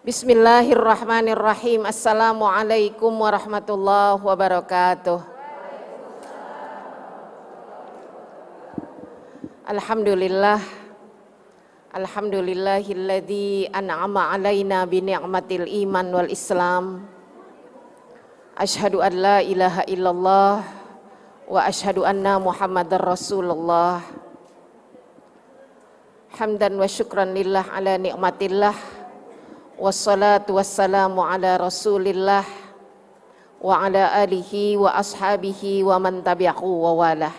Bismillahirrahmanirrahim. Assalamualaikum warahmatullahi wabarakatuh. Alhamdulillah Alhamdulillahilladzi an'ama alaina bi ni'matil iman wal islam. Ashhadu an la ilaha illallah wa ashhadu anna Muhammadar Rasulullah. Hamdan wa syukran lillah ala ni'matillah. Wassalatu wassalamu ala Rasulillah wa ala alihi wa ashabihi wa man tabi'ahu wa walah.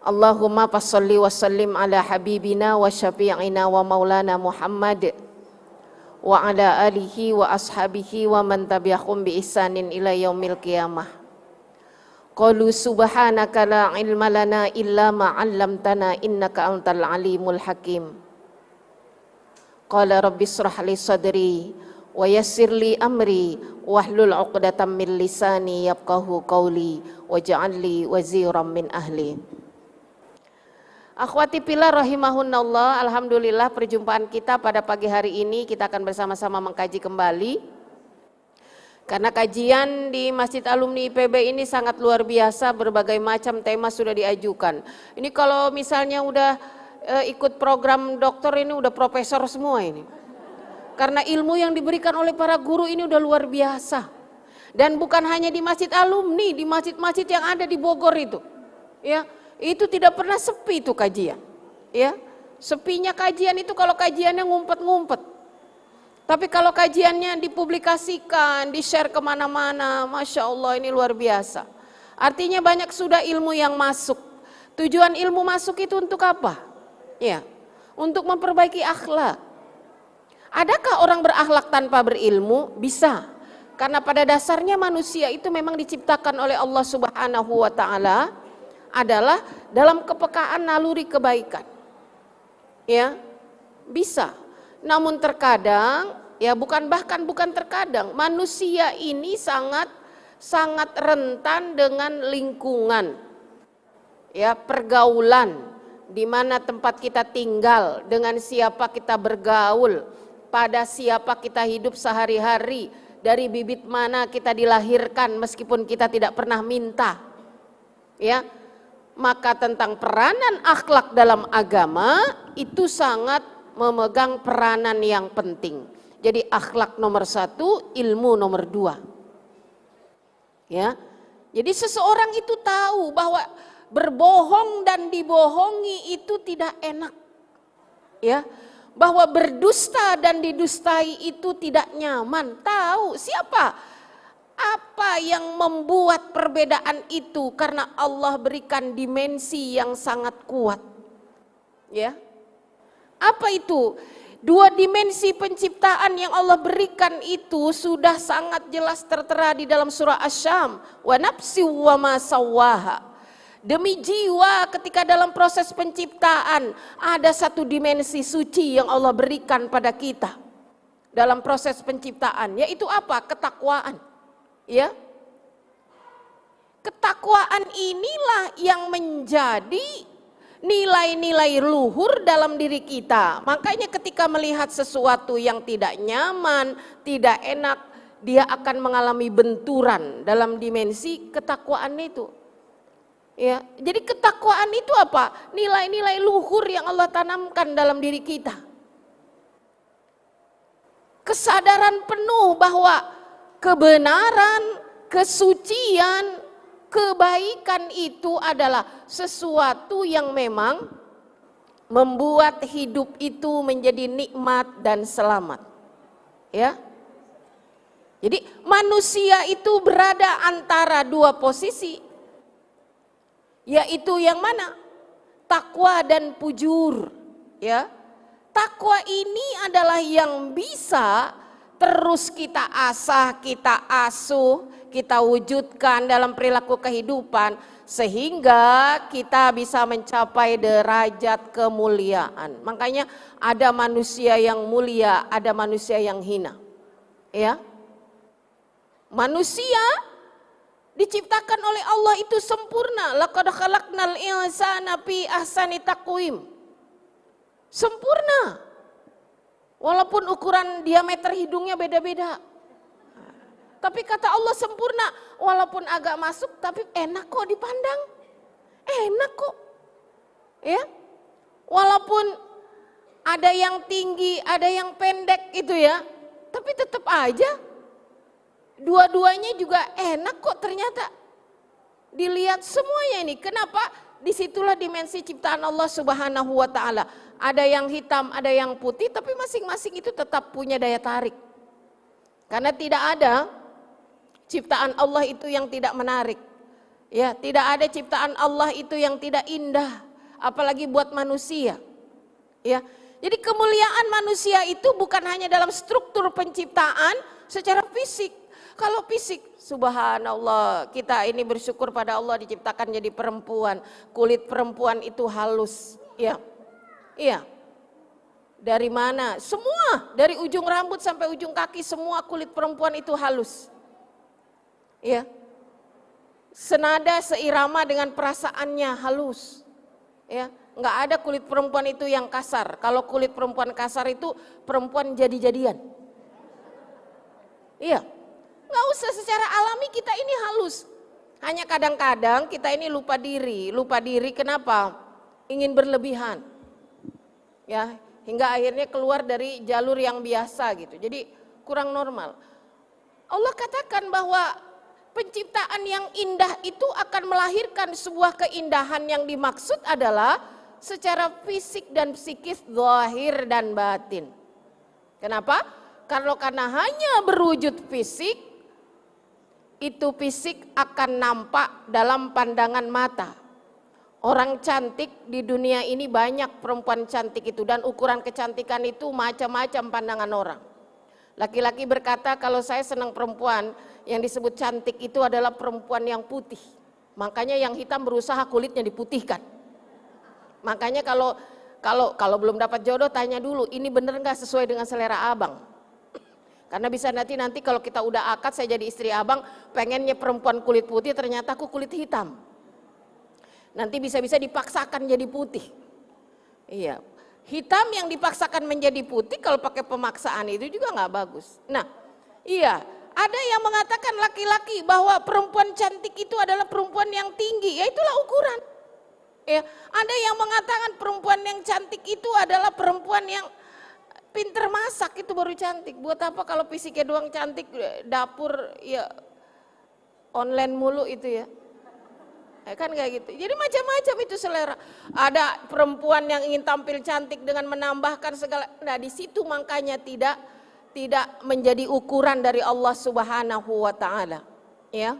Allahumma fasalli wa sallim ala habibina wa syafi'ina wa maulana Muhammad wa ala alihi wa ashabihi wa man tabi'ahum bi ihsanin ila yaumil qiyamah. Qalu subhanaka la ilma lana illa ma 'allamtana innaka antal alimul hakim. Qala rabbi israh li sadri wa yassir li amri wahlul 'uqdatam min lisani yafqahu qawli waj'al li waziran min ahli. Akhwati Pilar rahimahunallah, Alhamdulillah perjumpaan kita pada pagi hari ini kita akan bersama-sama mengkaji kembali. Karena kajian di Masjid Alumni IPB ini sangat luar biasa, berbagai macam tema sudah diajukan. Ini kalau misalnya udah e, ikut program dokter ini udah profesor semua ini. Karena ilmu yang diberikan oleh para guru ini udah luar biasa. Dan bukan hanya di Masjid Alumni, di masjid-masjid yang ada di Bogor itu. Ya, itu tidak pernah sepi itu kajian. Ya, sepinya kajian itu kalau kajiannya ngumpet-ngumpet. Tapi kalau kajiannya dipublikasikan, di-share ke mana-mana, Masya Allah ini luar biasa. Artinya banyak sudah ilmu yang masuk. Tujuan ilmu masuk itu untuk apa? Ya, untuk memperbaiki akhlak. Adakah orang berakhlak tanpa berilmu? Bisa. Karena pada dasarnya manusia itu memang diciptakan oleh Allah Subhanahu wa taala adalah dalam kepekaan naluri kebaikan. Ya, bisa. Namun terkadang, ya bukan bahkan bukan terkadang, manusia ini sangat sangat rentan dengan lingkungan. Ya, pergaulan di mana tempat kita tinggal, dengan siapa kita bergaul, pada siapa kita hidup sehari-hari, dari bibit mana kita dilahirkan meskipun kita tidak pernah minta. Ya, maka tentang peranan akhlak dalam agama itu sangat memegang peranan yang penting. Jadi akhlak nomor satu, ilmu nomor dua. Ya, jadi seseorang itu tahu bahwa berbohong dan dibohongi itu tidak enak. Ya, bahwa berdusta dan didustai itu tidak nyaman. Tahu siapa? Apa yang membuat perbedaan itu? Karena Allah berikan dimensi yang sangat kuat. Ya. Apa itu? Dua dimensi penciptaan yang Allah berikan itu sudah sangat jelas tertera di dalam surah Asy-Syam. Wa nafsi wa ma Demi jiwa ketika dalam proses penciptaan ada satu dimensi suci yang Allah berikan pada kita. Dalam proses penciptaan yaitu apa? Ketakwaan. Ya. Ketakwaan inilah yang menjadi nilai-nilai luhur dalam diri kita. Makanya ketika melihat sesuatu yang tidak nyaman, tidak enak, dia akan mengalami benturan dalam dimensi ketakwaan itu. Ya, jadi ketakwaan itu apa? Nilai-nilai luhur yang Allah tanamkan dalam diri kita. Kesadaran penuh bahwa kebenaran, kesucian, kebaikan itu adalah sesuatu yang memang membuat hidup itu menjadi nikmat dan selamat. Ya. Jadi manusia itu berada antara dua posisi. Yaitu yang mana? Takwa dan pujur, ya. Takwa ini adalah yang bisa terus kita asah, kita asuh, kita wujudkan dalam perilaku kehidupan sehingga kita bisa mencapai derajat kemuliaan. Makanya ada manusia yang mulia, ada manusia yang hina. Ya. Manusia diciptakan oleh Allah itu sempurna. Laqad khalaqnal insana fi ahsani taqwim. Sempurna. Walaupun ukuran diameter hidungnya beda-beda. Tapi kata Allah sempurna, walaupun agak masuk tapi enak kok dipandang. Enak kok. Ya. Walaupun ada yang tinggi, ada yang pendek itu ya. Tapi tetap aja dua-duanya juga enak kok ternyata. Dilihat semuanya ini. Kenapa? Di situlah dimensi ciptaan Allah Subhanahu wa taala. Ada yang hitam, ada yang putih, tapi masing-masing itu tetap punya daya tarik. Karena tidak ada ciptaan Allah itu yang tidak menarik. Ya, tidak ada ciptaan Allah itu yang tidak indah, apalagi buat manusia. Ya. Jadi kemuliaan manusia itu bukan hanya dalam struktur penciptaan secara fisik. Kalau fisik, subhanallah, kita ini bersyukur pada Allah diciptakan jadi perempuan. Kulit perempuan itu halus, ya. Iya. Dari mana? Semua, dari ujung rambut sampai ujung kaki semua kulit perempuan itu halus ya senada seirama dengan perasaannya halus ya nggak ada kulit perempuan itu yang kasar kalau kulit perempuan kasar itu perempuan jadi-jadian iya nggak usah secara alami kita ini halus. Hanya kadang-kadang kita ini lupa diri lupa diri kenapa? Ingin berlebihan. Ya hingga akhirnya keluar dari jalur yang biasa gitu. Jadi kurang normal. Allah katakan bahwa penciptaan yang indah itu akan melahirkan sebuah keindahan yang dimaksud adalah secara fisik dan psikis, zahir dan batin. Kenapa? Kalau karena hanya berwujud fisik, itu fisik akan nampak dalam pandangan mata. Orang cantik di dunia ini banyak perempuan cantik itu dan ukuran kecantikan itu macam-macam pandangan orang. Laki-laki berkata kalau saya senang perempuan, yang disebut cantik itu adalah perempuan yang putih. Makanya yang hitam berusaha kulitnya diputihkan. Makanya kalau kalau kalau belum dapat jodoh tanya dulu, ini bener nggak sesuai dengan selera abang? Karena bisa nanti nanti kalau kita udah akad saya jadi istri abang, pengennya perempuan kulit putih ternyata aku kulit hitam. Nanti bisa-bisa dipaksakan jadi putih. Iya, hitam yang dipaksakan menjadi putih kalau pakai pemaksaan itu juga nggak bagus. Nah, iya ada yang mengatakan laki-laki bahwa perempuan cantik itu adalah perempuan yang tinggi, ya itulah ukuran. Ya, ada yang mengatakan perempuan yang cantik itu adalah perempuan yang pinter masak itu baru cantik. Buat apa kalau fisiknya doang cantik, dapur ya online mulu itu ya. ya kan kayak gitu. Jadi macam-macam itu selera. Ada perempuan yang ingin tampil cantik dengan menambahkan segala. Nah di situ makanya tidak tidak menjadi ukuran dari Allah Subhanahu wa taala. Ya.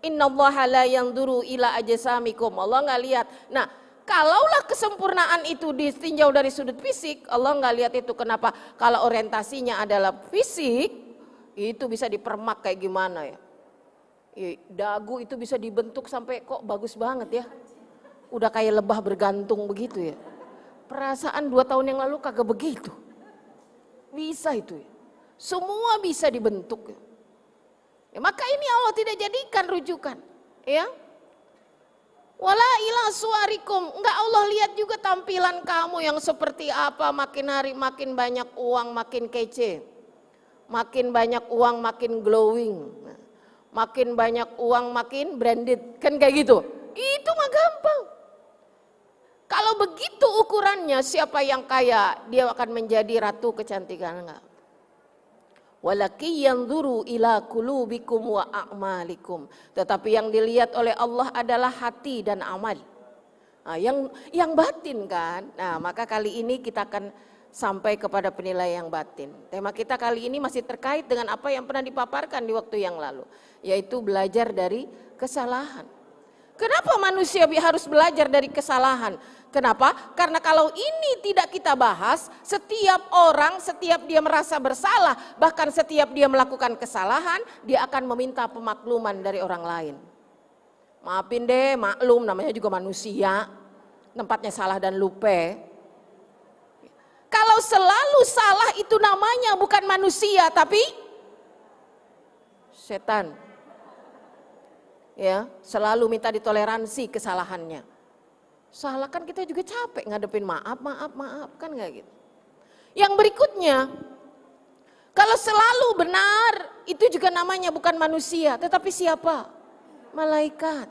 Innallaha la yanzuru ila ajsamikum. Allah nggak lihat. Nah, kalaulah kesempurnaan itu ditinjau dari sudut fisik, Allah nggak lihat itu kenapa? Kalau orientasinya adalah fisik, itu bisa dipermak kayak gimana ya? Dagu itu bisa dibentuk sampai kok bagus banget ya. Udah kayak lebah bergantung begitu ya. Perasaan dua tahun yang lalu kagak begitu. Bisa itu ya. Semua bisa dibentuk. Ya, maka ini Allah tidak jadikan rujukan. Ya. Wala ila suarikum. Enggak Allah lihat juga tampilan kamu yang seperti apa. Makin hari makin banyak uang makin kece. Makin banyak uang makin glowing. Makin banyak uang makin branded. Kan kayak gitu. Itu mah gampang. Kalau begitu ukurannya siapa yang kaya dia akan menjadi ratu kecantikan enggak? Walaki yanzuru ila kulubikum wa a'malikum. Tetapi yang dilihat oleh Allah adalah hati dan amal. Nah, yang yang batin kan. Nah, maka kali ini kita akan sampai kepada penilaian yang batin. Tema kita kali ini masih terkait dengan apa yang pernah dipaparkan di waktu yang lalu, yaitu belajar dari kesalahan. Kenapa manusia harus belajar dari kesalahan? Kenapa? Karena kalau ini tidak kita bahas, setiap orang, setiap dia merasa bersalah, bahkan setiap dia melakukan kesalahan, dia akan meminta pemakluman dari orang lain. Maafin deh, maklum namanya juga manusia, tempatnya salah dan lupa. Kalau selalu salah itu namanya bukan manusia tapi setan. Ya, selalu minta ditoleransi kesalahannya. Salah kan kita juga capek ngadepin maaf, maaf, maaf kan nggak gitu. Yang berikutnya, kalau selalu benar, itu juga namanya bukan manusia, tetapi siapa? Malaikat.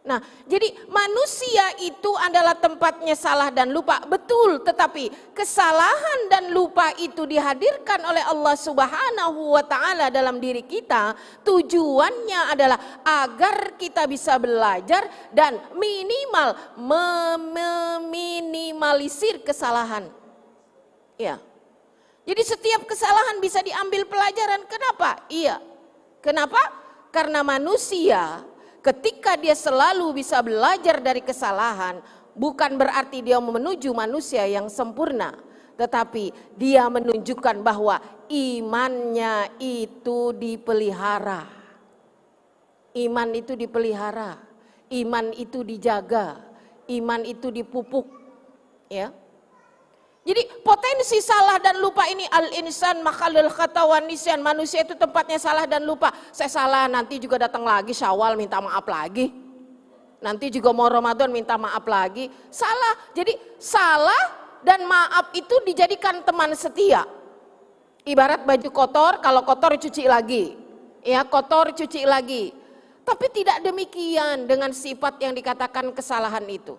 Nah, jadi manusia itu adalah tempatnya salah dan lupa. Betul, tetapi kesalahan dan lupa itu dihadirkan oleh Allah Subhanahu wa taala dalam diri kita. Tujuannya adalah agar kita bisa belajar dan minimal meminimalisir kesalahan. Ya. Jadi setiap kesalahan bisa diambil pelajaran. Kenapa? Iya. Kenapa? Karena manusia ketika dia selalu bisa belajar dari kesalahan, bukan berarti dia menuju manusia yang sempurna, tetapi dia menunjukkan bahwa imannya itu dipelihara. Iman itu dipelihara, iman itu dijaga, iman itu dipupuk, ya. Jadi potensi salah dan lupa ini al-insan makhlul khatawan nisyan. Manusia itu tempatnya salah dan lupa. Saya salah nanti juga datang lagi syawal minta maaf lagi. Nanti juga mau Ramadan minta maaf lagi. Salah. Jadi salah dan maaf itu dijadikan teman setia. Ibarat baju kotor, kalau kotor cuci lagi. Ya kotor cuci lagi. Tapi tidak demikian dengan sifat yang dikatakan kesalahan itu.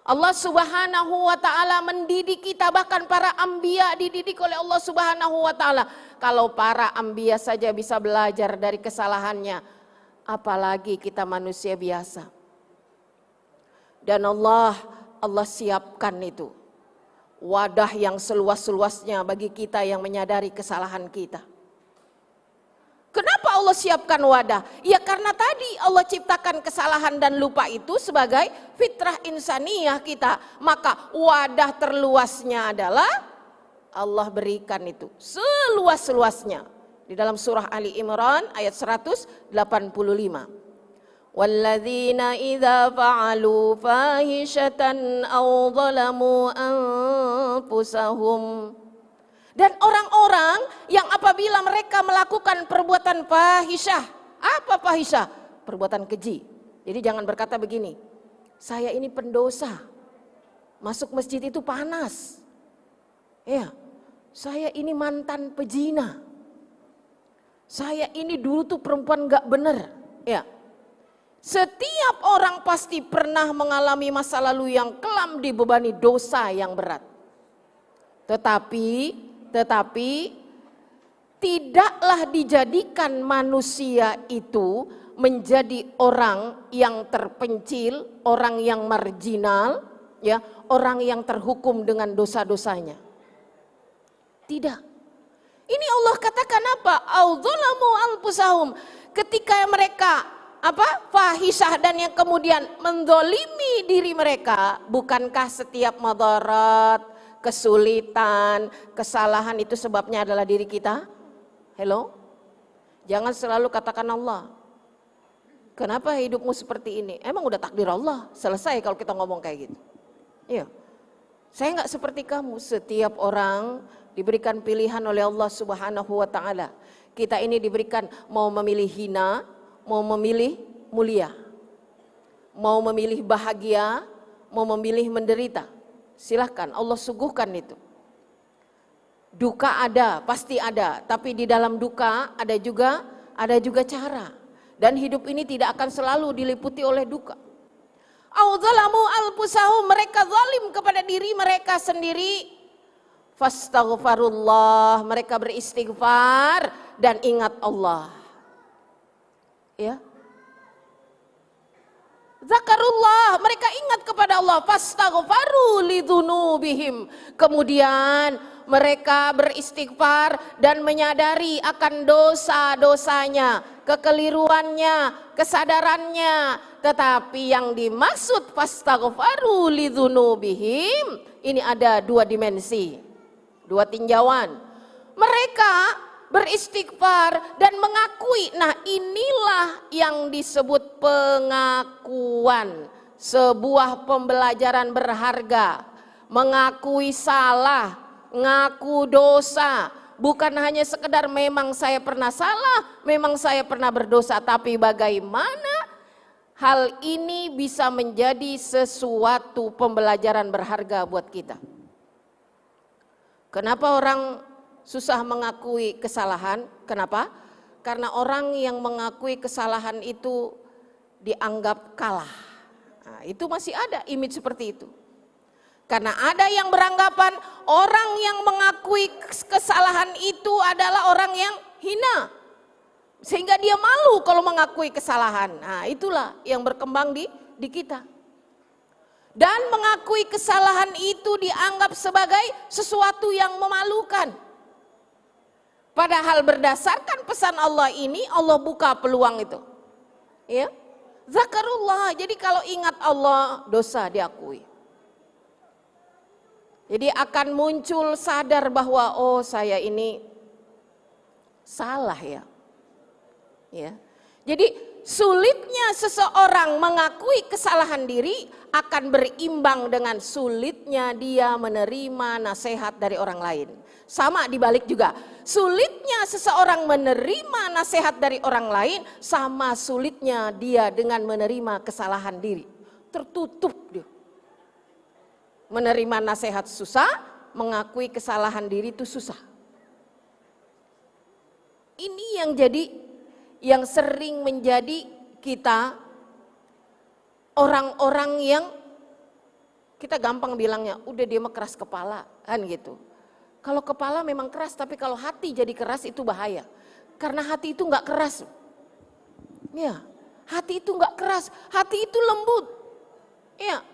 Allah Subhanahu wa taala mendidik kita bahkan para ambia dididik oleh Allah Subhanahu wa taala. Kalau para ambia saja bisa belajar dari kesalahannya, apalagi kita manusia biasa. Dan Allah Allah siapkan itu wadah yang seluas-luasnya bagi kita yang menyadari kesalahan kita. Kenapa Allah siapkan wadah? Ya karena tadi Allah ciptakan kesalahan dan lupa itu sebagai fitrah insaniyah kita. Maka wadah terluasnya adalah Allah berikan itu seluas-luasnya. Di dalam surah Ali Imran ayat 185. والذين إذا فعلوا فاحشة أو ظلموا أنفسهم dan orang-orang yang apabila mereka melakukan perbuatan fahisyah, apa fahisyah? Perbuatan keji. Jadi jangan berkata begini, saya ini pendosa, masuk masjid itu panas. Ya, saya ini mantan pejina. Saya ini dulu tuh perempuan gak bener. Ya, setiap orang pasti pernah mengalami masa lalu yang kelam dibebani dosa yang berat. Tetapi tetapi tidaklah dijadikan manusia itu menjadi orang yang terpencil, orang yang marginal, ya, orang yang terhukum dengan dosa-dosanya. Tidak. Ini Allah katakan apa? Audzulamu alpusahum. Ketika mereka apa fahisah dan yang kemudian mendolimi diri mereka, bukankah setiap madarat, kesulitan, kesalahan itu sebabnya adalah diri kita? Hello? Jangan selalu katakan Allah. Kenapa hidupmu seperti ini? Emang udah takdir Allah. Selesai kalau kita ngomong kayak gitu. Iya. Saya nggak seperti kamu. Setiap orang diberikan pilihan oleh Allah Subhanahu wa taala. Kita ini diberikan mau memilih hina, mau memilih mulia. Mau memilih bahagia, mau memilih menderita. Silahkan Allah suguhkan itu. Duka ada, pasti ada, tapi di dalam duka ada juga ada juga cara. Dan hidup ini tidak akan selalu diliputi oleh duka. Auzalamu alpusahu mereka zalim kepada diri mereka sendiri. Fastaghfarullah, mereka beristighfar dan ingat Allah. Ya, Zakarullah, mereka ingat kepada Allah. Fastaghfaru lidzunubihim. Kemudian mereka beristighfar dan menyadari akan dosa-dosanya, kekeliruannya, kesadarannya. Tetapi yang dimaksud fastaghfaru lidzunubihim ini ada dua dimensi, dua tinjauan. Mereka beristighfar dan mengakui. Nah, inilah yang disebut pengakuan, sebuah pembelajaran berharga. Mengakui salah, ngaku dosa, bukan hanya sekedar memang saya pernah salah, memang saya pernah berdosa, tapi bagaimana hal ini bisa menjadi sesuatu pembelajaran berharga buat kita. Kenapa orang susah mengakui kesalahan? Kenapa? Karena orang yang mengakui kesalahan itu dianggap kalah. Nah, itu masih ada image seperti itu. Karena ada yang beranggapan orang yang mengakui kesalahan itu adalah orang yang hina. Sehingga dia malu kalau mengakui kesalahan. Nah itulah yang berkembang di, di kita. Dan mengakui kesalahan itu dianggap sebagai sesuatu yang memalukan. Padahal berdasarkan pesan Allah ini Allah buka peluang itu. Ya. Zakarullah. Jadi kalau ingat Allah dosa diakui. Jadi akan muncul sadar bahwa oh saya ini salah ya. Ya. Jadi sulitnya seseorang mengakui kesalahan diri akan berimbang dengan sulitnya dia menerima nasihat dari orang lain. Sama dibalik juga, sulitnya seseorang menerima nasihat dari orang lain sama sulitnya dia dengan menerima kesalahan diri. Tertutup dia menerima nasihat susah, mengakui kesalahan diri itu susah. Ini yang jadi yang sering menjadi kita orang-orang yang kita gampang bilangnya udah dia mah keras kepala kan gitu. Kalau kepala memang keras tapi kalau hati jadi keras itu bahaya. Karena hati itu nggak keras. Ya, hati itu nggak keras, hati itu lembut. Ya,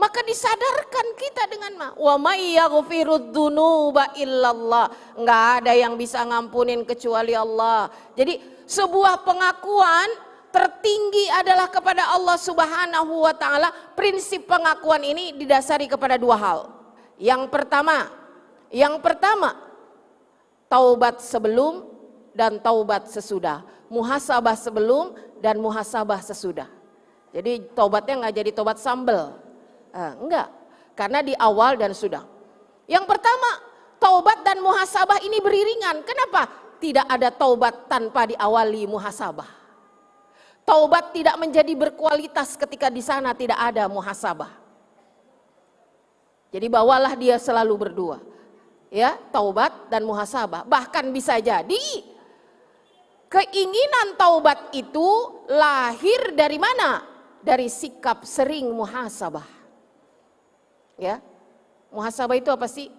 maka disadarkan kita dengan ma wa may yaghfirud dzunuba illallah. Enggak ada yang bisa ngampunin kecuali Allah. Jadi sebuah pengakuan tertinggi adalah kepada Allah Subhanahu wa taala. Prinsip pengakuan ini didasari kepada dua hal. Yang pertama, yang pertama taubat sebelum dan taubat sesudah. Muhasabah sebelum dan muhasabah sesudah. Jadi taubatnya nggak jadi taubat sambel, Uh, enggak, karena di awal dan sudah. Yang pertama, taubat dan muhasabah ini beriringan. Kenapa? Tidak ada taubat tanpa diawali muhasabah. Taubat tidak menjadi berkualitas ketika di sana tidak ada muhasabah. Jadi bawalah dia selalu berdua. Ya, taubat dan muhasabah. Bahkan bisa jadi keinginan taubat itu lahir dari mana? Dari sikap sering muhasabah. Ya. Muhasabah itu apa sih?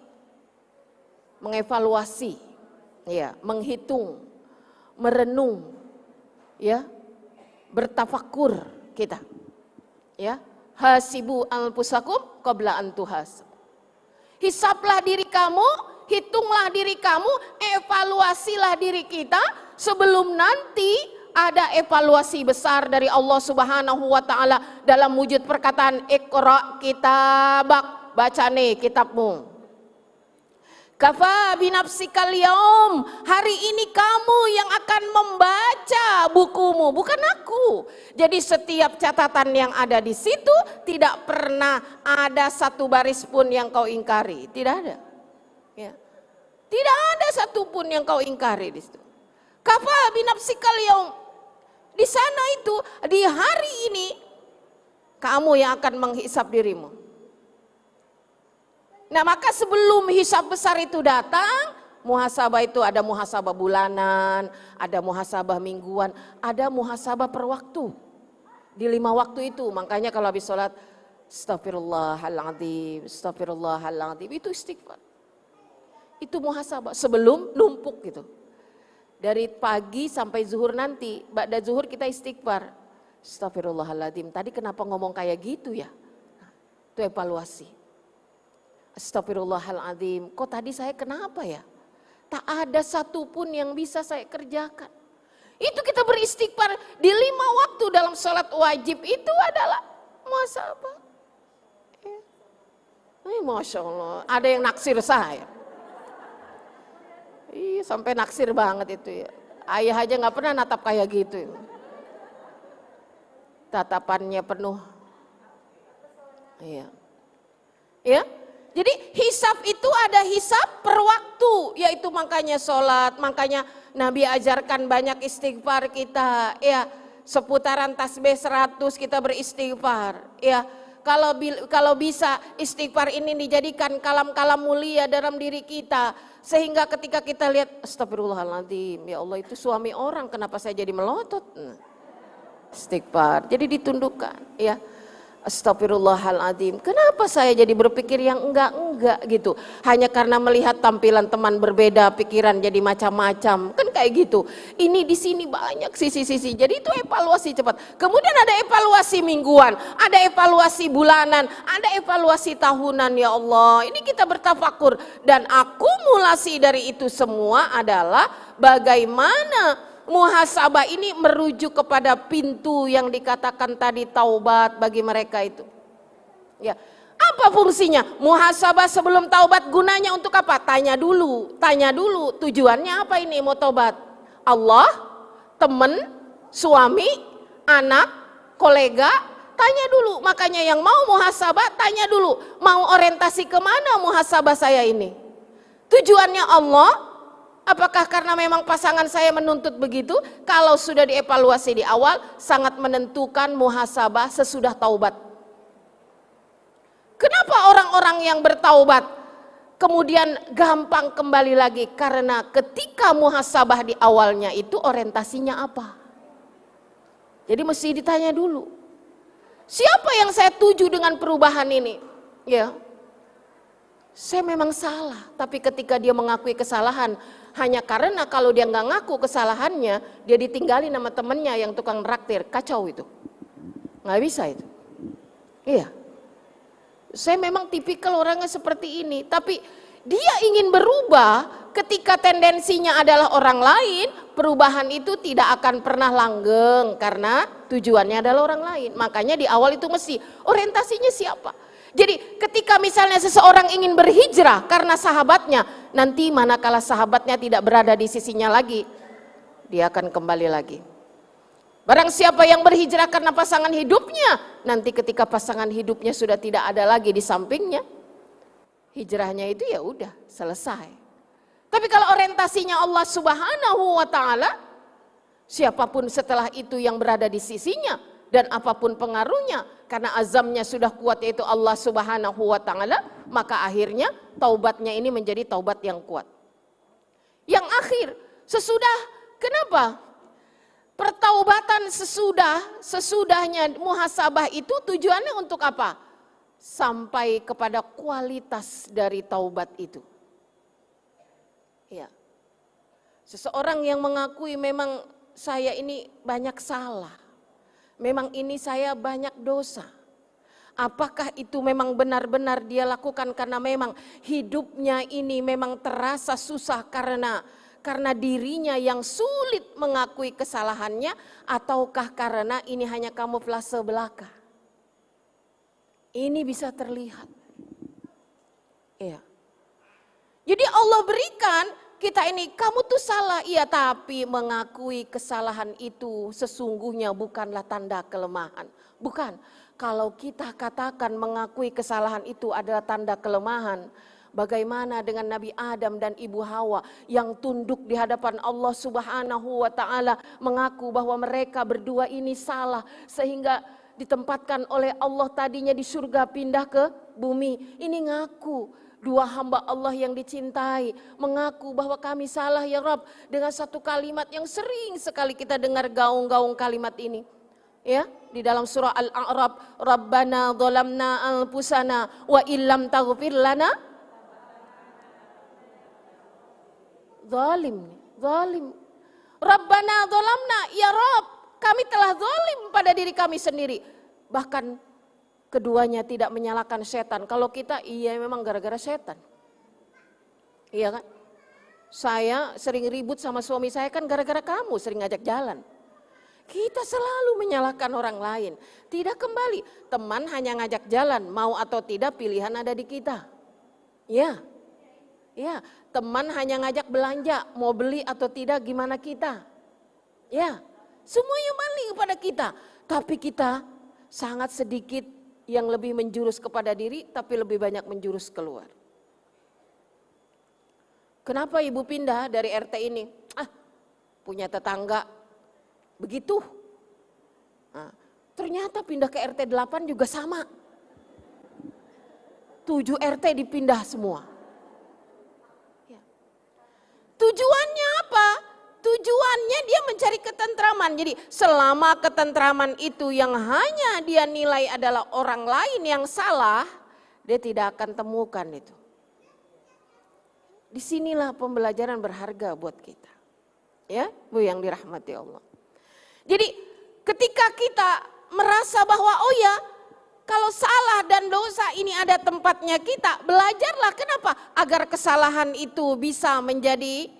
Mengevaluasi, ya, menghitung, merenung, ya, bertafakur kita. Ya. Hasibu al-pusakum qabla antuhas. Hisaplah diri kamu, hitunglah diri kamu, evaluasilah diri kita sebelum nanti ada evaluasi besar dari Allah Subhanahu wa taala dalam wujud perkataan Iqra kitabak, baca nih kitabmu. Kafa binafsikal yaum. Hari ini kamu yang akan membaca bukumu, bukan aku. Jadi setiap catatan yang ada di situ tidak pernah ada satu baris pun yang kau ingkari, tidak ada. Ya. Tidak ada satu pun yang kau ingkari di situ. Kafa binafsikal yaum. Di sana itu, di hari ini, kamu yang akan menghisap dirimu. Nah maka sebelum hisap besar itu datang, muhasabah itu ada muhasabah bulanan, ada muhasabah mingguan, ada muhasabah per waktu. Di lima waktu itu, makanya kalau habis sholat, Astagfirullahaladzim, Astagfirullahaladzim, itu istighfar. Itu muhasabah, sebelum numpuk gitu. Dari pagi sampai zuhur nanti, ba'da zuhur kita istighfar. Astagfirullahaladzim, tadi kenapa ngomong kayak gitu ya? itu evaluasi. Astagfirullahaladzim, kok tadi saya kenapa ya? Tak ada satupun yang bisa saya kerjakan. Itu kita beristighfar di lima waktu dalam sholat wajib itu adalah muasabah. Ya. Eh, Masya Allah, ada yang naksir saya. Iya sampai naksir banget itu ya. Ayah aja nggak pernah natap kayak gitu. Tatapannya penuh. Iya. Ya. Jadi hisap itu ada hisap per waktu, yaitu makanya sholat, makanya Nabi ajarkan banyak istighfar kita, ya seputaran tasbih 100 kita beristighfar, ya Kalau kalau bisa istighfar ini dijadikan kalam-kalam mulia dalam diri kita sehingga ketika kita lihat astagfirullahaladzim ya Allah itu suami orang kenapa saya jadi melotot? Nah, istighfar. Jadi ditundukkan ya. Astagfirullahaladzim. Kenapa saya jadi berpikir yang enggak-enggak gitu? Hanya karena melihat tampilan teman berbeda, pikiran jadi macam-macam. Kan kayak gitu. Ini di sini banyak sisi-sisi. Jadi itu evaluasi cepat. Kemudian ada evaluasi mingguan, ada evaluasi bulanan, ada evaluasi tahunan ya Allah. Ini kita bertafakur. Dan akumulasi dari itu semua adalah bagaimana muhasabah ini merujuk kepada pintu yang dikatakan tadi taubat bagi mereka itu. Ya. Apa fungsinya? Muhasabah sebelum taubat gunanya untuk apa? Tanya dulu, tanya dulu tujuannya apa ini mau taubat? Allah, teman, suami, anak, kolega, tanya dulu. Makanya yang mau muhasabah tanya dulu, mau orientasi ke mana muhasabah saya ini? Tujuannya Allah, Apakah karena memang pasangan saya menuntut begitu? Kalau sudah dievaluasi di awal, sangat menentukan muhasabah sesudah taubat. Kenapa orang-orang yang bertaubat kemudian gampang kembali lagi? Karena ketika muhasabah di awalnya itu orientasinya apa? Jadi mesti ditanya dulu. Siapa yang saya tuju dengan perubahan ini? Ya, saya memang salah, tapi ketika dia mengakui kesalahan, hanya karena kalau dia nggak ngaku kesalahannya, dia ditinggali nama temennya yang tukang raktir, kacau itu. Nggak bisa itu. Iya. Saya memang tipikal orangnya seperti ini, tapi dia ingin berubah ketika tendensinya adalah orang lain, perubahan itu tidak akan pernah langgeng karena tujuannya adalah orang lain. Makanya di awal itu mesti orientasinya siapa? Jadi ketika misalnya seseorang ingin berhijrah karena sahabatnya, nanti manakala sahabatnya tidak berada di sisinya lagi, dia akan kembali lagi. Barang siapa yang berhijrah karena pasangan hidupnya, nanti ketika pasangan hidupnya sudah tidak ada lagi di sampingnya, hijrahnya itu ya udah selesai. Tapi kalau orientasinya Allah Subhanahu wa taala, siapa pun setelah itu yang berada di sisinya dan apa pun pengaruhnya, karena azamnya sudah kuat yaitu Allah Subhanahu wa taala, maka akhirnya taubatnya ini menjadi taubat yang kuat. Yang akhir, sesudah kenapa? Pertaubatan sesudah sesudahnya muhasabah itu tujuannya untuk apa? Sampai kepada kualitas dari taubat itu. Ya. Seseorang yang mengakui memang saya ini banyak salah memang ini saya banyak dosa. Apakah itu memang benar-benar dia lakukan karena memang hidupnya ini memang terasa susah karena karena dirinya yang sulit mengakui kesalahannya ataukah karena ini hanya kamuflase belaka? Ini bisa terlihat. Iya. Jadi Allah berikan kita ini kamu tuh salah. Iya tapi mengakui kesalahan itu sesungguhnya bukanlah tanda kelemahan. Bukan. Kalau kita katakan mengakui kesalahan itu adalah tanda kelemahan Bagaimana dengan Nabi Adam dan Ibu Hawa yang tunduk di hadapan Allah Subhanahu wa taala mengaku bahwa mereka berdua ini salah sehingga ditempatkan oleh Allah tadinya di surga pindah ke bumi. Ini ngaku dua hamba Allah yang dicintai mengaku bahwa kami salah ya Rob dengan satu kalimat yang sering sekali kita dengar gaung-gaung kalimat ini ya di dalam surah Al-A'raf Rabbana dhalamna anfusana wa illam taghfir lana. Zalim zalim. Rabbana dhalamna ya Rob kami telah zalim pada diri kami sendiri. Bahkan keduanya tidak menyalahkan setan. Kalau kita iya memang gara-gara setan. Iya kan? Saya sering ribut sama suami saya kan gara-gara kamu sering ngajak jalan. Kita selalu menyalahkan orang lain. Tidak kembali, teman hanya ngajak jalan, mau atau tidak pilihan ada di kita. Ya, ya, teman hanya ngajak belanja, mau beli atau tidak gimana kita. Ya, semuanya balik kepada kita. Tapi kita sangat sedikit yang lebih menjurus kepada diri tapi lebih banyak menjurus keluar. Kenapa ibu pindah dari RT ini? Ah, punya tetangga begitu. Nah, ternyata pindah ke RT 8 juga sama. tujuh RT dipindah semua. Ya. Tujuannya apa? Tujuannya dia mencari ketentraman. Jadi selama ketentraman itu yang hanya dia nilai adalah orang lain yang salah, dia tidak akan temukan itu. Di sinilah pembelajaran berharga buat kita. Ya, Bu yang dirahmati Allah. Jadi ketika kita merasa bahwa oh ya kalau salah dan dosa ini ada tempatnya kita, belajarlah kenapa? Agar kesalahan itu bisa menjadi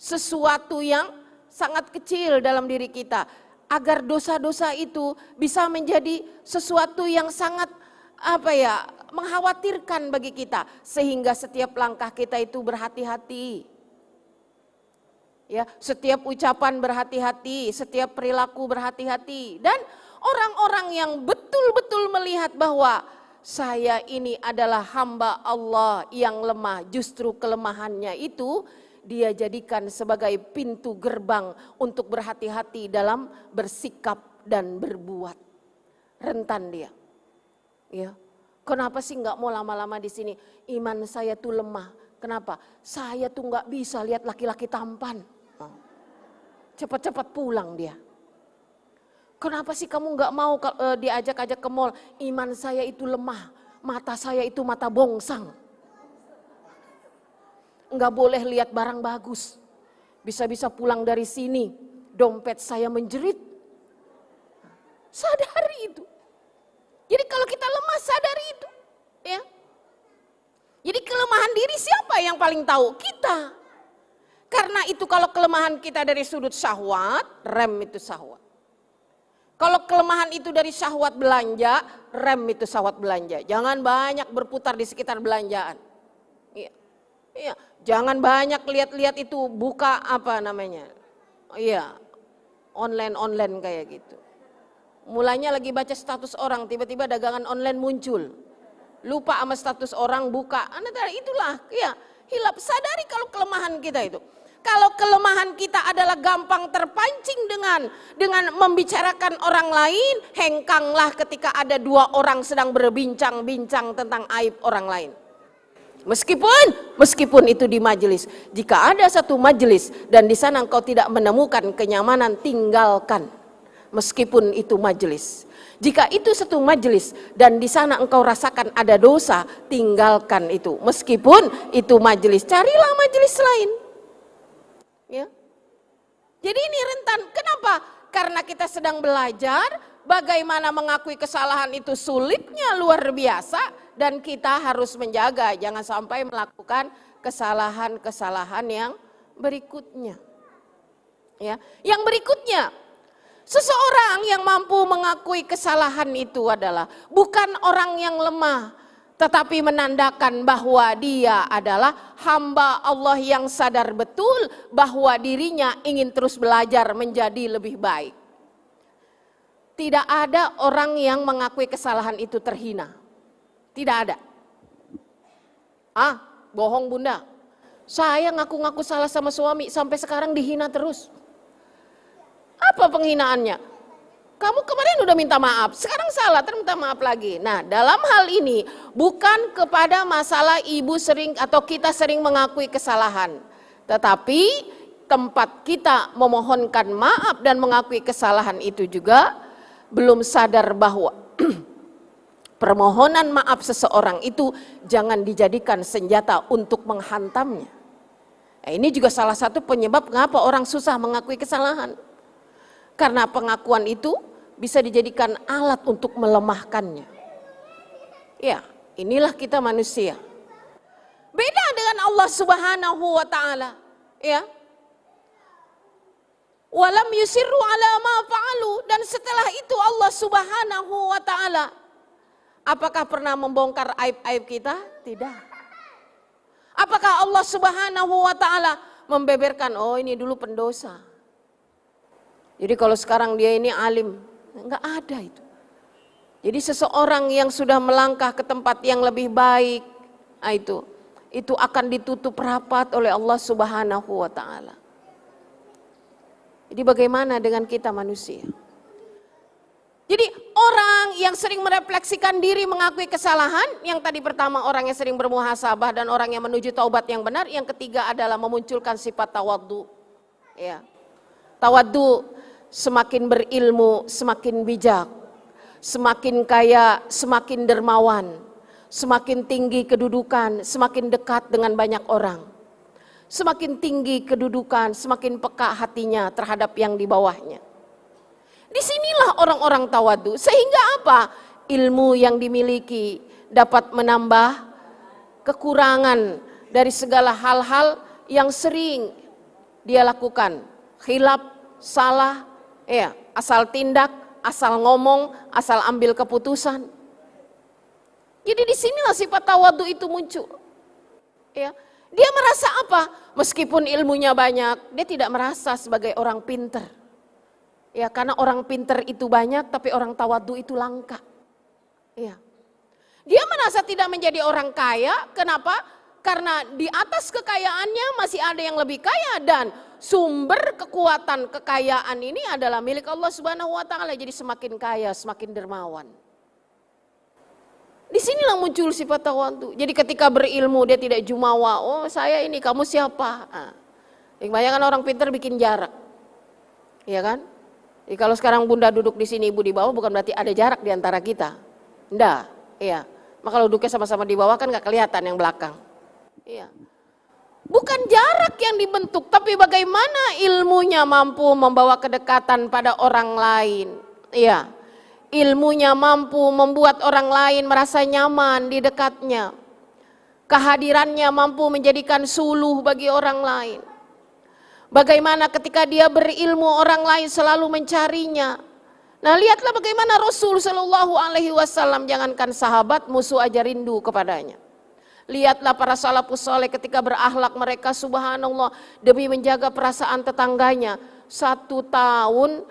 sesuatu yang sangat kecil dalam diri kita. Agar dosa-dosa itu bisa menjadi sesuatu yang sangat apa ya mengkhawatirkan bagi kita sehingga setiap langkah kita itu berhati-hati. Ya, setiap ucapan berhati-hati, setiap perilaku berhati-hati dan orang-orang yang betul-betul melihat bahwa saya ini adalah hamba Allah yang lemah, justru kelemahannya itu dia jadikan sebagai pintu gerbang untuk berhati-hati dalam bersikap dan berbuat. Rentan dia. Ya. Kenapa sih nggak mau lama-lama di sini? Iman saya tuh lemah. Kenapa? Saya tuh nggak bisa lihat laki-laki tampan. Cepat-cepat pulang dia. Kenapa sih kamu nggak mau uh, diajak-ajak ke mall? Iman saya itu lemah, mata saya itu mata bongsang. Nggak boleh lihat barang bagus. Bisa-bisa pulang dari sini, dompet saya menjerit. Sadari itu. Jadi kalau kita lemah sadari itu, ya. Jadi kelemahan diri siapa yang paling tahu? Kita. Karena itu kalau kelemahan kita dari sudut syahwat, rem itu syahwat. Kalau kelemahan itu dari syahwat belanja, rem itu syahwat belanja. Jangan banyak berputar di sekitar belanjaan. Iya. Iya, jangan banyak lihat-lihat itu buka apa namanya. Iya. Online-online kayak gitu. Mulanya lagi baca status orang, tiba-tiba dagangan online muncul. Lupa sama status orang, buka. Anda itulah, ya hilap. Sadari kalau kelemahan kita itu. Kalau kelemahan kita adalah gampang terpancing dengan dengan membicarakan orang lain, hengkanglah ketika ada dua orang sedang berbincang-bincang tentang aib orang lain. Meskipun meskipun itu di majelis, jika ada satu majelis dan di sana engkau tidak menemukan kenyamanan, tinggalkan meskipun itu majelis. Jika itu satu majelis dan di sana engkau rasakan ada dosa, tinggalkan itu. Meskipun itu majelis, carilah majelis lain. Ya. Jadi ini rentan. Kenapa? Karena kita sedang belajar bagaimana mengakui kesalahan itu sulitnya luar biasa dan kita harus menjaga jangan sampai melakukan kesalahan-kesalahan yang berikutnya. Ya, yang berikutnya Seseorang yang mampu mengakui kesalahan itu adalah bukan orang yang lemah, tetapi menandakan bahwa dia adalah hamba Allah yang sadar betul bahwa dirinya ingin terus belajar menjadi lebih baik. Tidak ada orang yang mengakui kesalahan itu terhina. Tidak ada. Ah, bohong bunda. Saya ngaku-ngaku salah sama suami sampai sekarang dihina terus. Apa penghinaannya? Kamu kemarin udah minta maaf, sekarang salah, terus minta maaf lagi. Nah, dalam hal ini bukan kepada masalah ibu sering atau kita sering mengakui kesalahan, tetapi tempat kita memohonkan maaf dan mengakui kesalahan itu juga belum sadar bahwa permohonan maaf seseorang itu jangan dijadikan senjata untuk menghantamnya. Nah, ini juga salah satu penyebab mengapa orang susah mengakui kesalahan. Karena pengakuan itu bisa dijadikan alat untuk melemahkannya. Ya, inilah kita manusia. Beda dengan Allah Subhanahu wa taala, ya. Walam yusirru ala ma fa'alu dan setelah itu Allah Subhanahu wa taala apakah pernah membongkar aib-aib kita? Tidak. Apakah Allah Subhanahu wa taala membeberkan oh ini dulu pendosa. Jadi kalau sekarang dia ini alim, enggak ada itu. Jadi seseorang yang sudah melangkah ke tempat yang lebih baik, nah itu itu akan ditutup rapat oleh Allah Subhanahu wa taala. Jadi bagaimana dengan kita manusia? Jadi orang yang sering merefleksikan diri mengakui kesalahan, yang tadi pertama orang yang sering bermuhasabah dan orang yang menuju taubat yang benar, yang ketiga adalah memunculkan sifat tawaddu. Ya. Tawaddu semakin berilmu, semakin bijak, semakin kaya, semakin dermawan, semakin tinggi kedudukan, semakin dekat dengan banyak orang. Semakin tinggi kedudukan, semakin peka hatinya terhadap yang di bawahnya. Di sinilah orang-orang tawadu. Sehingga apa? Ilmu yang dimiliki dapat menambah kekurangan dari segala hal-hal yang sering dia lakukan. Khilaf, salah, ya, asal tindak, asal ngomong, asal ambil keputusan. Jadi di sinilah sifat tawadu itu muncul. Ya, dia merasa apa? Meskipun ilmunya banyak, dia tidak merasa sebagai orang pinter Ya, karena orang pinter itu banyak tapi orang tawadu itu langka. Ya. Dia merasa tidak menjadi orang kaya, kenapa? Karena di atas kekayaannya masih ada yang lebih kaya dan sumber kekuatan kekayaan ini adalah milik Allah Subhanahu wa taala. Jadi semakin kaya, semakin dermawan. Di sinilah muncul sifat tawadu. Jadi ketika berilmu dia tidak jumawa, oh saya ini, kamu siapa? Nah, kebanyakan orang pinter bikin jarak. Iya kan? Jadi kalau sekarang bunda duduk di sini, ibu di bawah bukan berarti ada jarak di antara kita. Enggak, iya. Maka kalau duduknya sama-sama di bawah kan nggak kelihatan yang belakang. Iya. Bukan jarak yang dibentuk, tapi bagaimana ilmunya mampu membawa kedekatan pada orang lain. Iya. Ilmunya mampu membuat orang lain merasa nyaman di dekatnya. Kehadirannya mampu menjadikan suluh bagi orang lain. Bagaimana ketika dia berilmu orang lain selalu mencarinya. Nah lihatlah bagaimana Rasul Shallallahu Alaihi Wasallam jangankan sahabat musuh aja rindu kepadanya. Lihatlah para salafus soleh ketika berakhlak mereka subhanallah demi menjaga perasaan tetangganya. Satu tahun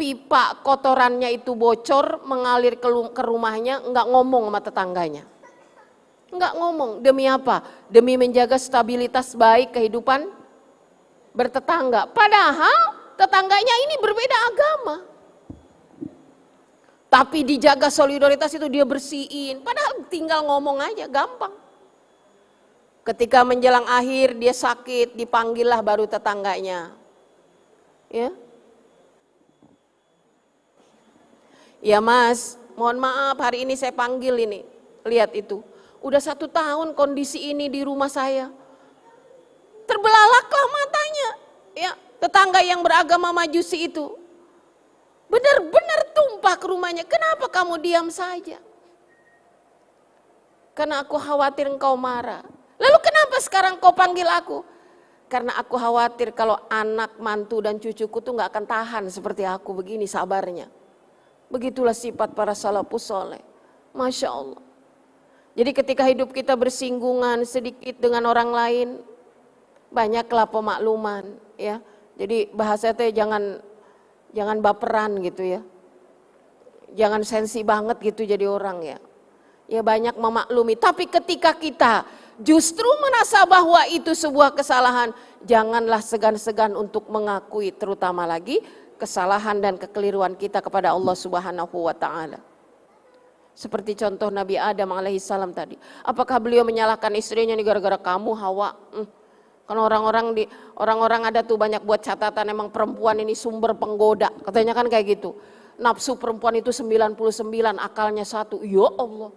pipa kotorannya itu bocor mengalir ke rumahnya nggak ngomong sama tetangganya. Nggak ngomong demi apa? Demi menjaga stabilitas baik kehidupan bertetangga. Padahal tetangganya ini berbeda agama. Tapi dijaga solidaritas itu dia bersihin. Padahal tinggal ngomong aja, gampang. Ketika menjelang akhir dia sakit, dipanggillah baru tetangganya. Ya. Ya mas, mohon maaf hari ini saya panggil ini. Lihat itu. Udah satu tahun kondisi ini di rumah saya terbelalaklah matanya. Ya, tetangga yang beragama majusi itu. Benar-benar tumpah ke rumahnya. Kenapa kamu diam saja? Karena aku khawatir engkau marah. Lalu kenapa sekarang kau panggil aku? Karena aku khawatir kalau anak, mantu dan cucuku tuh nggak akan tahan seperti aku begini sabarnya. Begitulah sifat para salafus soleh. Masya Allah. Jadi ketika hidup kita bersinggungan sedikit dengan orang lain, banyaklah pemakluman ya. Jadi bahasa teh jangan jangan baperan gitu ya. Jangan sensi banget gitu jadi orang ya. Ya banyak memaklumi, tapi ketika kita justru merasa bahwa itu sebuah kesalahan, janganlah segan-segan untuk mengakui terutama lagi kesalahan dan kekeliruan kita kepada Allah Subhanahu wa taala. Seperti contoh Nabi Adam alaihissalam tadi. Apakah beliau menyalahkan istrinya nih gara-gara kamu Hawa? Hmm kan orang-orang di orang-orang ada tuh banyak buat catatan emang perempuan ini sumber penggoda. Katanya kan kayak gitu. Nafsu perempuan itu 99, akalnya satu. Ya Allah.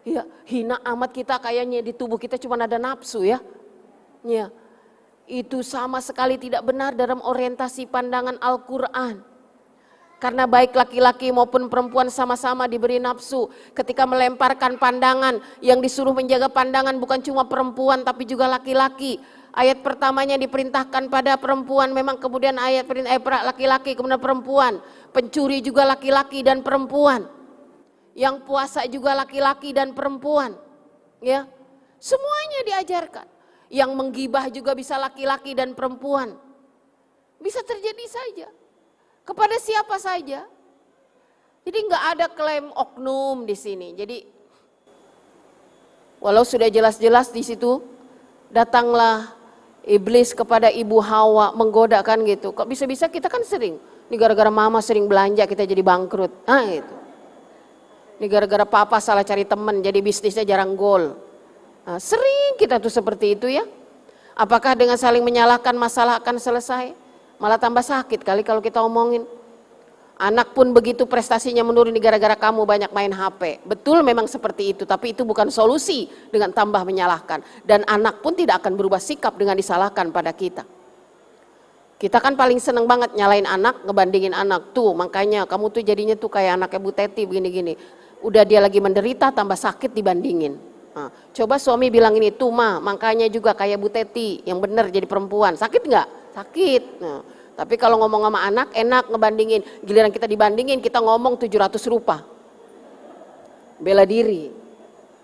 Ya, hina amat kita kayaknya di tubuh kita cuma ada nafsu ya. Ya. Itu sama sekali tidak benar dalam orientasi pandangan Al-Qur'an. Karena baik laki-laki maupun perempuan sama-sama diberi nafsu. Ketika melemparkan pandangan, yang disuruh menjaga pandangan bukan cuma perempuan tapi juga laki-laki Ayat pertamanya diperintahkan pada perempuan, memang kemudian ayat perintah eh, laki-laki kemudian perempuan, pencuri juga laki-laki dan perempuan. Yang puasa juga laki-laki dan perempuan. Ya. Semuanya diajarkan. Yang menggibah juga bisa laki-laki dan perempuan. Bisa terjadi saja. Kepada siapa saja. Jadi nggak ada klaim oknum di sini. Jadi walau sudah jelas-jelas di situ datanglah iblis kepada ibu Hawa menggodakan gitu. Kok bisa-bisa kita kan sering Ini gara-gara mama sering belanja kita jadi bangkrut. Ah itu. Ini gara-gara papa salah cari temen jadi bisnisnya jarang gol. Nah, sering kita tuh seperti itu ya. Apakah dengan saling menyalahkan masalah akan selesai? Malah tambah sakit kali kalau kita omongin. Anak pun begitu prestasinya menurun gara-gara kamu banyak main HP. Betul memang seperti itu, tapi itu bukan solusi dengan tambah menyalahkan. Dan anak pun tidak akan berubah sikap dengan disalahkan pada kita. Kita kan paling seneng banget nyalain anak, ngebandingin anak. Tuh makanya kamu tuh jadinya tuh kayak anaknya Bu Teti begini-gini. Udah dia lagi menderita tambah sakit dibandingin. Nah, coba suami bilang ini tuh mah makanya juga kayak Bu Teti yang bener jadi perempuan. Sakit nggak? Sakit. Nah, tapi kalau ngomong sama anak enak ngebandingin. Giliran kita dibandingin kita ngomong 700 rupa. Bela diri.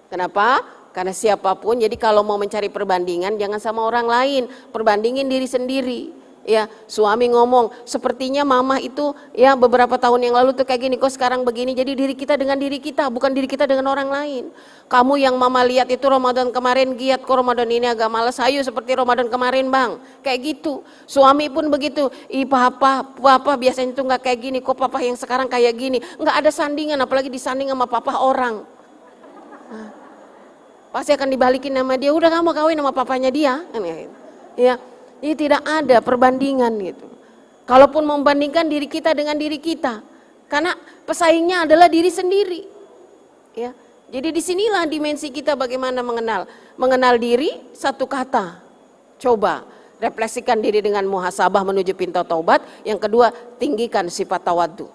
Kenapa? Karena siapa pun jadi kalau mau mencari perbandingan jangan sama orang lain. Perbandingin diri sendiri ya suami ngomong sepertinya mama itu ya beberapa tahun yang lalu tuh kayak gini kok sekarang begini. Jadi diri kita dengan diri kita bukan diri kita dengan orang lain. Kamu yang mama lihat itu Ramadan kemarin giat kok Ramadan ini agak malas ayo seperti Ramadan kemarin bang. Kayak gitu. Suami pun begitu. Ih papa papa biasanya tuh nggak kayak gini kok papa yang sekarang kayak gini. Nggak ada sandingan apalagi disanding sama papa orang. Pasti akan dibalikin nama dia. Udah kamu kawin sama papanya dia. Kan ya ini tidak ada perbandingan gitu. Kalaupun membandingkan diri kita dengan diri kita, karena pesaingnya adalah diri sendiri. Ya. Jadi di sinilah dimensi kita bagaimana mengenal. Mengenal diri satu kata. Coba refleksikan diri dengan muhasabah menuju pintu taubat. Yang kedua tinggikan sifat tawadu.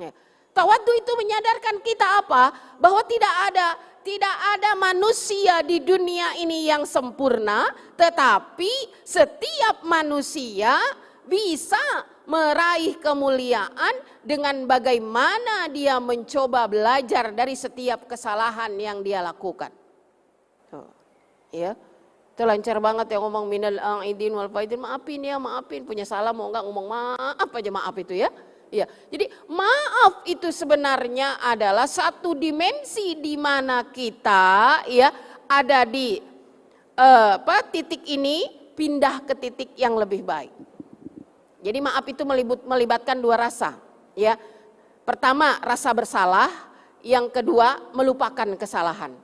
Ya. Tawadu itu menyadarkan kita apa? Bahwa tidak ada tidak ada manusia di dunia ini yang sempurna, tetapi setiap manusia bisa meraih kemuliaan dengan bagaimana dia mencoba belajar dari setiap kesalahan yang dia lakukan. Tuh, ya. Itu lancar banget ya ngomong minal aidin wal faidin, maafin ya, maafin, punya salah mau enggak ngomong maaf aja maaf itu ya. Ya, jadi maaf itu sebenarnya adalah satu dimensi di mana kita ya ada di uh, apa titik ini pindah ke titik yang lebih baik. Jadi maaf itu melibut, melibatkan dua rasa, ya. Pertama rasa bersalah, yang kedua melupakan kesalahan.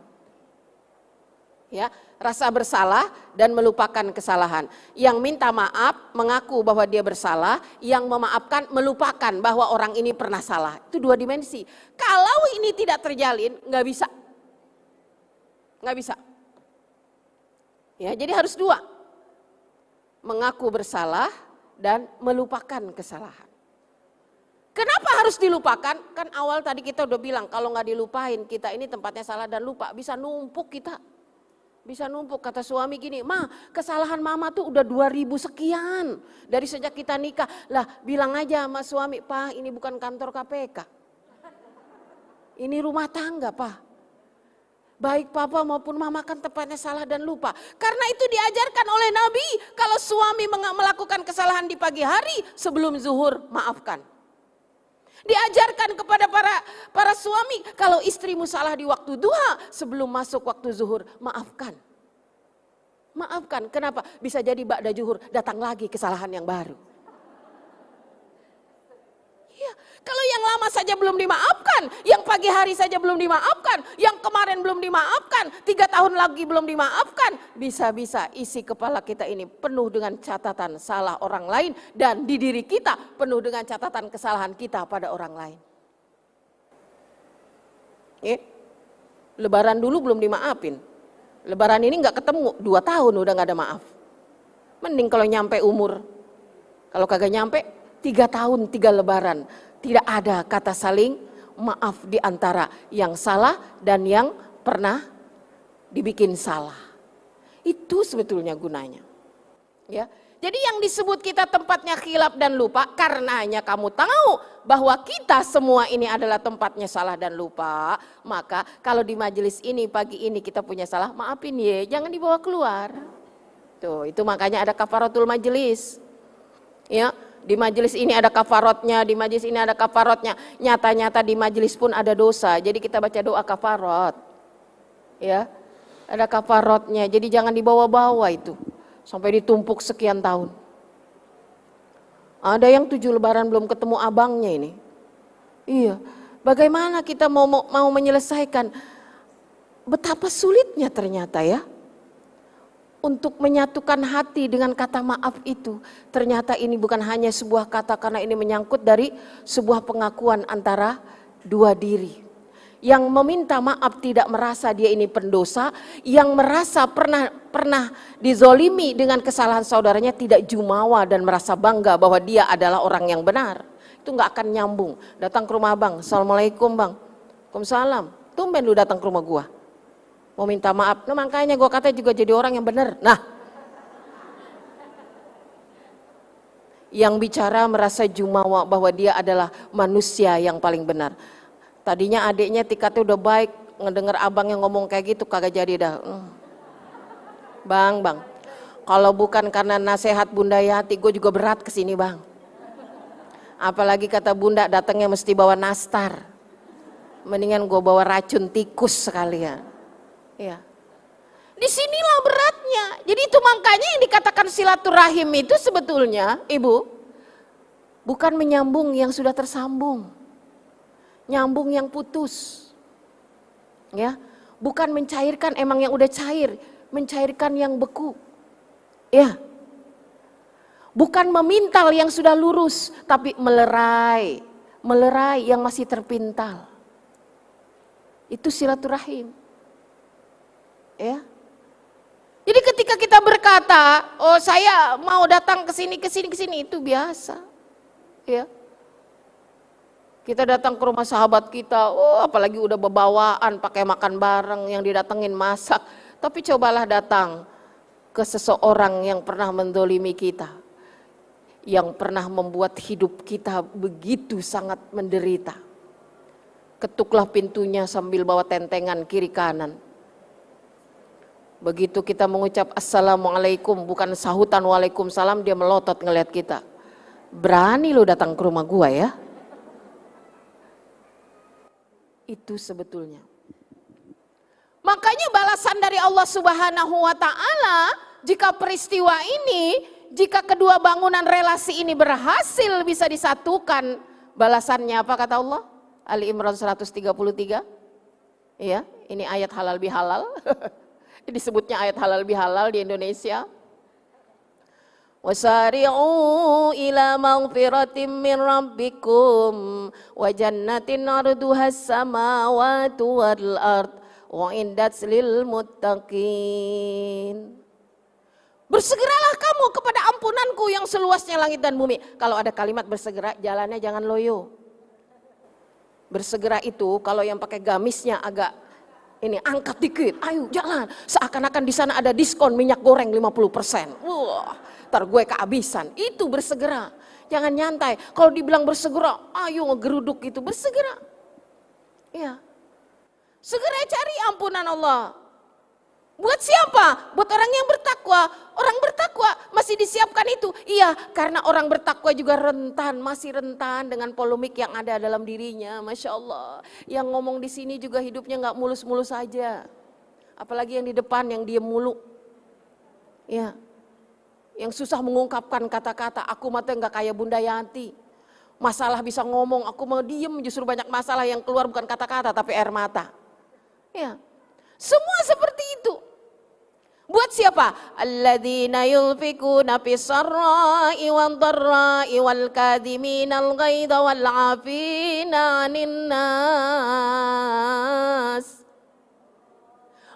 Ya, rasa bersalah dan melupakan kesalahan. Yang minta maaf mengaku bahwa dia bersalah, yang memaafkan melupakan bahwa orang ini pernah salah. Itu dua dimensi. Kalau ini tidak terjalin, nggak bisa. Nggak bisa. Ya, jadi harus dua. Mengaku bersalah dan melupakan kesalahan. Kenapa harus dilupakan? Kan awal tadi kita udah bilang kalau nggak dilupain kita ini tempatnya salah dan lupa bisa numpuk kita. Bisa numpuk kata suami gini, "Ma, kesalahan mama tuh udah 2000 sekian dari sejak kita nikah." Lah, bilang aja sama suami, "Pak, ini bukan kantor KPK. Ini rumah tangga, Pak." Baik papa maupun mama kan tepatnya salah dan lupa. Karena itu diajarkan oleh Nabi, kalau suami melakukan kesalahan di pagi hari sebelum zuhur, maafkan. Diajarkan kepada para para suami kalau istrimu salah di waktu duha sebelum masuk waktu zuhur, maafkan. Maafkan, kenapa? Bisa jadi ba'da zuhur datang lagi kesalahan yang baru. Ya, kalau yang lama saja belum dimaafkan, yang pagi hari saja belum dimaafkan, yang kemarin belum dimaafkan, tiga tahun lagi belum dimaafkan, bisa-bisa isi kepala kita ini penuh dengan catatan salah orang lain dan di diri kita penuh dengan catatan kesalahan kita pada orang lain. Ya. Lebaran dulu belum dimaafin, lebaran ini nggak ketemu, dua tahun udah nggak ada maaf. Mending kalau nyampe umur, kalau kagak nyampe tiga tahun, tiga lebaran. Tidak ada kata saling maaf di antara yang salah dan yang pernah dibikin salah. Itu sebetulnya gunanya. Ya. Jadi yang disebut kita tempatnya khilaf dan lupa karenanya kamu tahu bahwa kita semua ini adalah tempatnya salah dan lupa. Maka kalau di majelis ini pagi ini kita punya salah, maafin ya, jangan dibawa keluar. Tuh, itu makanya ada kafaratul majelis. Ya, di majelis ini ada kafarotnya, di majelis ini ada kafarotnya. Nyata-nyata di majelis pun ada dosa. Jadi kita baca doa kafarot. Ya. Ada kafarotnya. Jadi jangan dibawa-bawa itu. Sampai ditumpuk sekian tahun. Ada yang tujuh lebaran belum ketemu abangnya ini. Iya, bagaimana kita mau mau menyelesaikan? Betapa sulitnya ternyata ya untuk menyatukan hati dengan kata maaf itu. Ternyata ini bukan hanya sebuah kata karena ini menyangkut dari sebuah pengakuan antara dua diri. Yang meminta maaf tidak merasa dia ini pendosa, yang merasa pernah pernah dizolimi dengan kesalahan saudaranya tidak jumawa dan merasa bangga bahwa dia adalah orang yang benar. Itu nggak akan nyambung. Datang ke rumah bang, assalamualaikum bang, Waalaikumsalam. Tumben lu datang ke rumah gua mau minta maaf. Nah makanya gue kata juga jadi orang yang benar. Nah, yang bicara merasa jumawa bahwa dia adalah manusia yang paling benar. Tadinya adiknya tikatnya udah baik, ngedenger abang yang ngomong kayak gitu kagak jadi dah. Hmm. Bang, bang, kalau bukan karena nasihat Bunda Yati, gue juga berat ke sini bang. Apalagi kata Bunda datangnya mesti bawa nastar. Mendingan gue bawa racun tikus sekalian. Ya. Di sinilah beratnya. Jadi itu makanya yang dikatakan silaturahim itu sebetulnya, Ibu, bukan menyambung yang sudah tersambung. Nyambung yang putus. Ya, bukan mencairkan emang yang udah cair, mencairkan yang beku. Ya. Bukan memintal yang sudah lurus, tapi melerai, melerai yang masih terpintal. Itu silaturahim. Ya. Jadi ketika kita berkata, oh saya mau datang ke sini, ke sini, ke sini itu biasa. Ya. Kita datang ke rumah sahabat kita, oh apalagi udah bebawaan, pakai makan bareng, yang didatengin masak. Tapi cobalah datang ke seseorang yang pernah mendolimi kita. Yang pernah membuat hidup kita begitu sangat menderita. Ketuklah pintunya sambil bawa tentengan kiri kanan Begitu kita mengucap assalamualaikum bukan sahutan waalaikumsalam dia melotot ngeliat kita. Berani lo datang ke rumah gua ya. Itu sebetulnya. Makanya balasan dari Allah Subhanahu wa taala jika peristiwa ini, jika kedua bangunan relasi ini berhasil bisa disatukan, balasannya apa kata Allah? Ali Imran 133. Ya, ini ayat halal bihalal. disebutnya ayat halal bihalal di Indonesia. Wasari'u ila maghfiratin min rabbikum wa jannatin arduha samawati wal ard wa indat lil muttaqin. Bersegeralah kamu kepada ampunanku yang seluasnya langit dan bumi. Kalau ada kalimat bersegera, jalannya jangan loyo. Bersegera itu kalau yang pakai gamisnya agak ini angkat dikit, ayo jalan. Seakan-akan di sana ada diskon minyak goreng 50%. Wah, ntar gue kehabisan. Itu bersegera. Jangan nyantai. Kalau dibilang bersegera, ayo ngegeruduk itu bersegera. Ya. Segera cari ampunan Allah. Buat siapa? Buat orang yang bertakwa. Orang bertakwa masih disiapkan itu. Iya, karena orang bertakwa juga rentan, masih rentan dengan polemik yang ada dalam dirinya. Masya Allah. Yang ngomong di sini juga hidupnya nggak mulus-mulus saja. Apalagi yang di depan yang diem mulu. Ya. Yang susah mengungkapkan kata-kata. Aku mati nggak kayak Bunda Yanti. Masalah bisa ngomong, aku mau diem justru banyak masalah yang keluar bukan kata-kata tapi air mata. Ya. Semua seperti itu. Buat siapa? Alladzina yulfikuna fis sarra'i wad dharra'i wal kadhiminal ghaidha wal 'afina nas.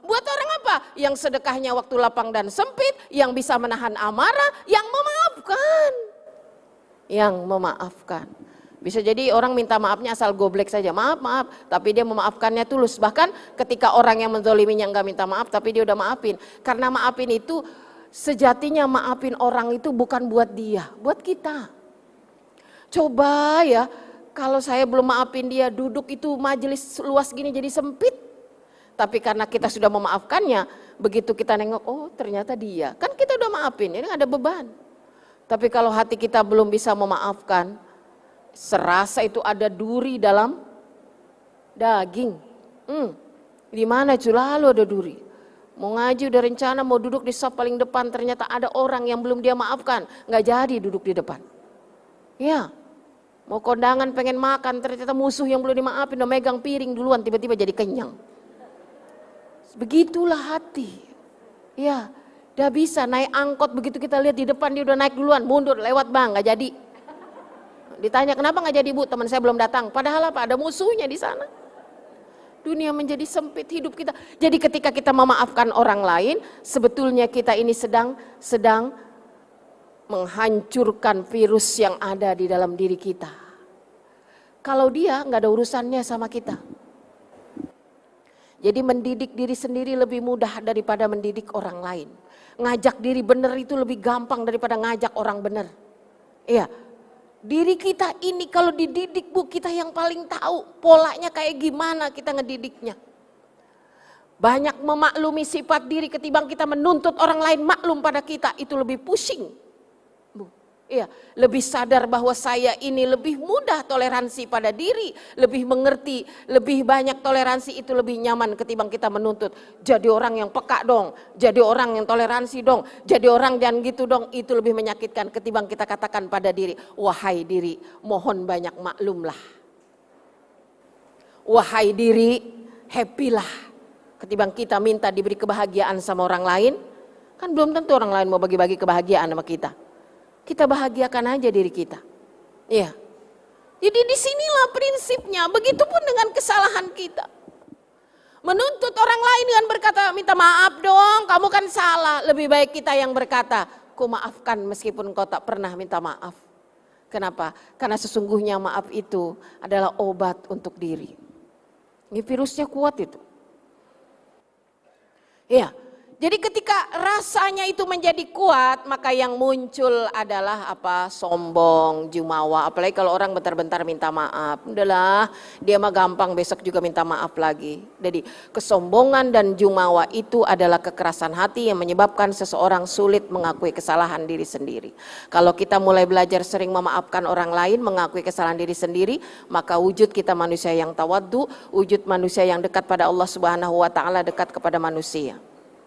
Buat orang apa? Yang sedekahnya waktu lapang dan sempit, yang bisa menahan amarah, yang memaafkan. Yang memaafkan. Bisa jadi orang minta maafnya asal goblek saja, maaf maaf, tapi dia memaafkannya tulus. Bahkan ketika orang yang menzoliminya nggak minta maaf, tapi dia udah maafin. Karena maafin itu sejatinya maafin orang itu bukan buat dia, buat kita. Coba ya, kalau saya belum maafin dia, duduk itu majelis luas gini jadi sempit. Tapi karena kita sudah memaafkannya, begitu kita nengok, oh ternyata dia. Kan kita udah maafin, ini ada beban. Tapi kalau hati kita belum bisa memaafkan, serasa itu ada duri dalam daging. Hmm, di mana itu lalu ada duri. Mau ngaji udah rencana mau duduk di sop paling depan ternyata ada orang yang belum dia maafkan. Nggak jadi duduk di depan. Ya, mau kondangan pengen makan, ternyata musuh yang belum dimaafin udah megang piring duluan tiba-tiba jadi kenyang. Begitulah hati. Ya, udah bisa naik angkot begitu kita lihat di depan dia udah naik duluan, mundur lewat bang, nggak jadi. Ditanya kenapa nggak jadi bu, teman saya belum datang. Padahal apa? Ada musuhnya di sana. Dunia menjadi sempit hidup kita. Jadi ketika kita memaafkan orang lain, sebetulnya kita ini sedang sedang menghancurkan virus yang ada di dalam diri kita. Kalau dia nggak ada urusannya sama kita. Jadi mendidik diri sendiri lebih mudah daripada mendidik orang lain. Ngajak diri benar itu lebih gampang daripada ngajak orang benar. Iya, diri kita ini kalau dididik bu kita yang paling tahu polanya kayak gimana kita ngedidiknya. Banyak memaklumi sifat diri ketimbang kita menuntut orang lain maklum pada kita itu lebih pusing Iya, lebih sadar bahwa saya ini lebih mudah toleransi pada diri, lebih mengerti, lebih banyak toleransi itu lebih nyaman ketimbang kita menuntut. Jadi orang yang peka dong, jadi orang yang toleransi dong, jadi orang jangan gitu dong, itu lebih menyakitkan ketimbang kita katakan pada diri, wahai diri, mohon banyak maklumlah. Wahai diri, happy lah. Ketimbang kita minta diberi kebahagiaan sama orang lain, kan belum tentu orang lain mau bagi-bagi kebahagiaan sama kita kita bahagiakan aja diri kita. Iya. Jadi di sinilah prinsipnya, begitupun dengan kesalahan kita. Menuntut orang lain dengan berkata, minta maaf dong, kamu kan salah. Lebih baik kita yang berkata, ku maafkan meskipun kau tak pernah minta maaf. Kenapa? Karena sesungguhnya maaf itu adalah obat untuk diri. Ini virusnya kuat itu. Iya, jadi ketika rasanya itu menjadi kuat, maka yang muncul adalah apa? Sombong, jumawa. Apalagi kalau orang bentar-bentar minta maaf. Udahlah, dia mah gampang besok juga minta maaf lagi. Jadi kesombongan dan jumawa itu adalah kekerasan hati yang menyebabkan seseorang sulit mengakui kesalahan diri sendiri. Kalau kita mulai belajar sering memaafkan orang lain, mengakui kesalahan diri sendiri, maka wujud kita manusia yang tawaddu, wujud manusia yang dekat pada Allah Subhanahu wa taala, dekat kepada manusia.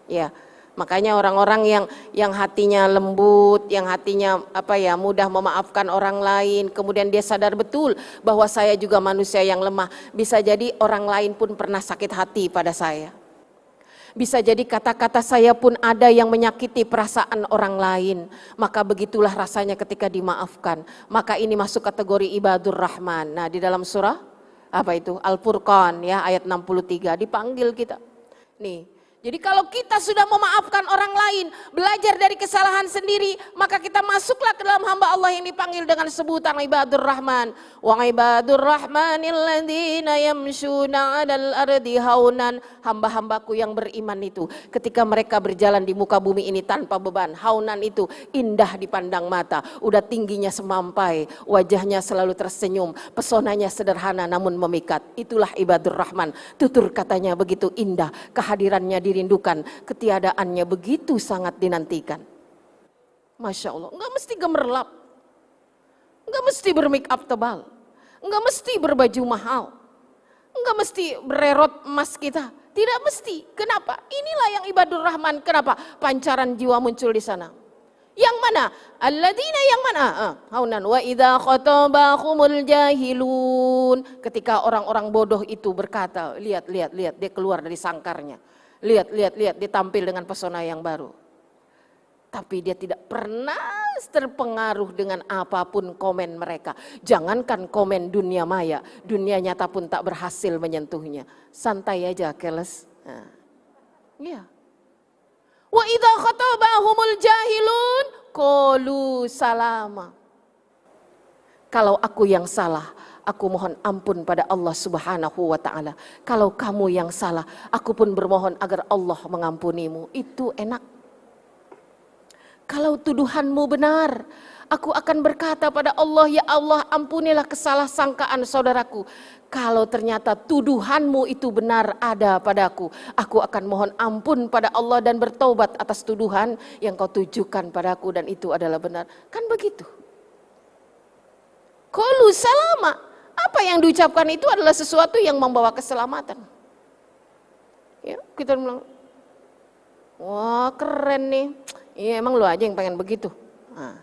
Ya, makanya orang-orang yang yang hatinya lembut, yang hatinya apa ya mudah memaafkan orang lain, kemudian dia sadar betul bahwa saya juga manusia yang lemah. Bisa jadi orang lain pun pernah sakit hati pada saya. Bisa jadi kata-kata saya pun ada yang menyakiti perasaan orang lain. Maka begitulah rasanya ketika dimaafkan. Maka ini masuk kategori ibadur rahman. Nah di dalam surah apa itu Al-Furqan ya ayat 63 dipanggil kita. Nih jadi kalau kita sudah memaafkan orang lain, belajar dari kesalahan sendiri, maka kita masuklah ke dalam hamba Allah yang dipanggil dengan sebutan ibadur rahman. Wa ibadur rahmanil ladina yamshuna 'alal ardi haunan. Hamba-hambaku yang beriman itu ketika mereka berjalan di muka bumi ini tanpa beban, haunan itu indah dipandang mata, udah tingginya semampai, wajahnya selalu tersenyum, pesonanya sederhana namun memikat. Itulah ibadur rahman. Tutur katanya begitu indah, kehadirannya dirindukan, ketiadaannya begitu sangat dinantikan. Masya Allah, nggak mesti gemerlap, nggak mesti bermake up tebal, nggak mesti berbaju mahal, nggak mesti bererot emas kita, tidak mesti. Kenapa? Inilah yang ibadur rahman. Kenapa? Pancaran jiwa muncul di sana. Yang mana? Alladzina yang mana? Ah, haunan wa idza khatabahumul jahilun. Ketika orang-orang bodoh itu berkata, lihat lihat lihat dia keluar dari sangkarnya. Lihat, lihat, lihat, dia tampil dengan pesona yang baru. Tapi dia tidak pernah terpengaruh dengan apa pun komen mereka. Jangankan komen dunia maya, dunia nyata pun tak berhasil menyentuhnya. Santai aja, keles. Nah. Ya. Wa idha khatabahumul jahilun qalu salama. Kalau aku yang salah, aku mohon ampun pada Allah Subhanahu wa taala. Kalau kamu yang salah, aku pun bermohon agar Allah mengampunimu. Itu enak. Kalau tuduhanmu benar, aku akan berkata pada Allah, "Ya Allah, ampunilah kesalah sangkaan saudaraku." Kalau ternyata tuduhanmu itu benar ada padaku, aku akan mohon ampun pada Allah dan bertobat atas tuduhan yang kau tujukan padaku dan itu adalah benar. Kan begitu. Kolu salama apa yang diucapkan itu adalah sesuatu yang membawa keselamatan. Ya, kita bilang, wah keren nih. Iya emang lu aja yang pengen begitu. Nah,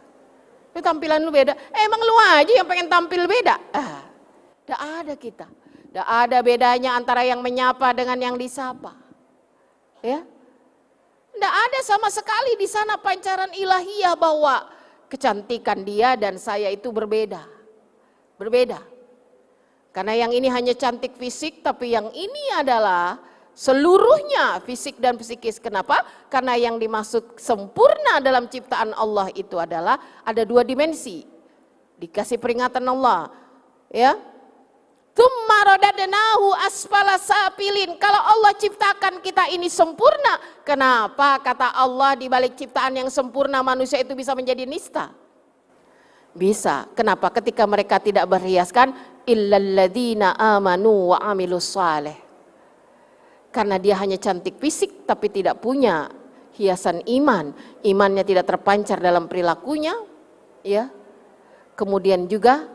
tampilan lu beda. Eh, emang lu aja yang pengen tampil beda. Ah, tidak ada kita. Tidak ada bedanya antara yang menyapa dengan yang disapa. Ya, tidak ada sama sekali di sana pancaran ilahiyah bahwa kecantikan dia dan saya itu berbeda. Berbeda. Karena yang ini hanya cantik fisik, tapi yang ini adalah seluruhnya fisik dan psikis. Kenapa? Karena yang dimaksud sempurna dalam ciptaan Allah itu adalah ada dua dimensi. Dikasih peringatan Allah, ya. Tummarodadnahu asfala sapilin. Kalau Allah ciptakan kita ini sempurna, kenapa kata Allah di balik ciptaan yang sempurna manusia itu bisa menjadi nista? Bisa. Kenapa? Ketika mereka tidak berhiaskan illalladzina amanu wa amilus saleh karena dia hanya cantik fisik tapi tidak punya hiasan iman, imannya tidak terpancar dalam perilakunya, ya. Kemudian juga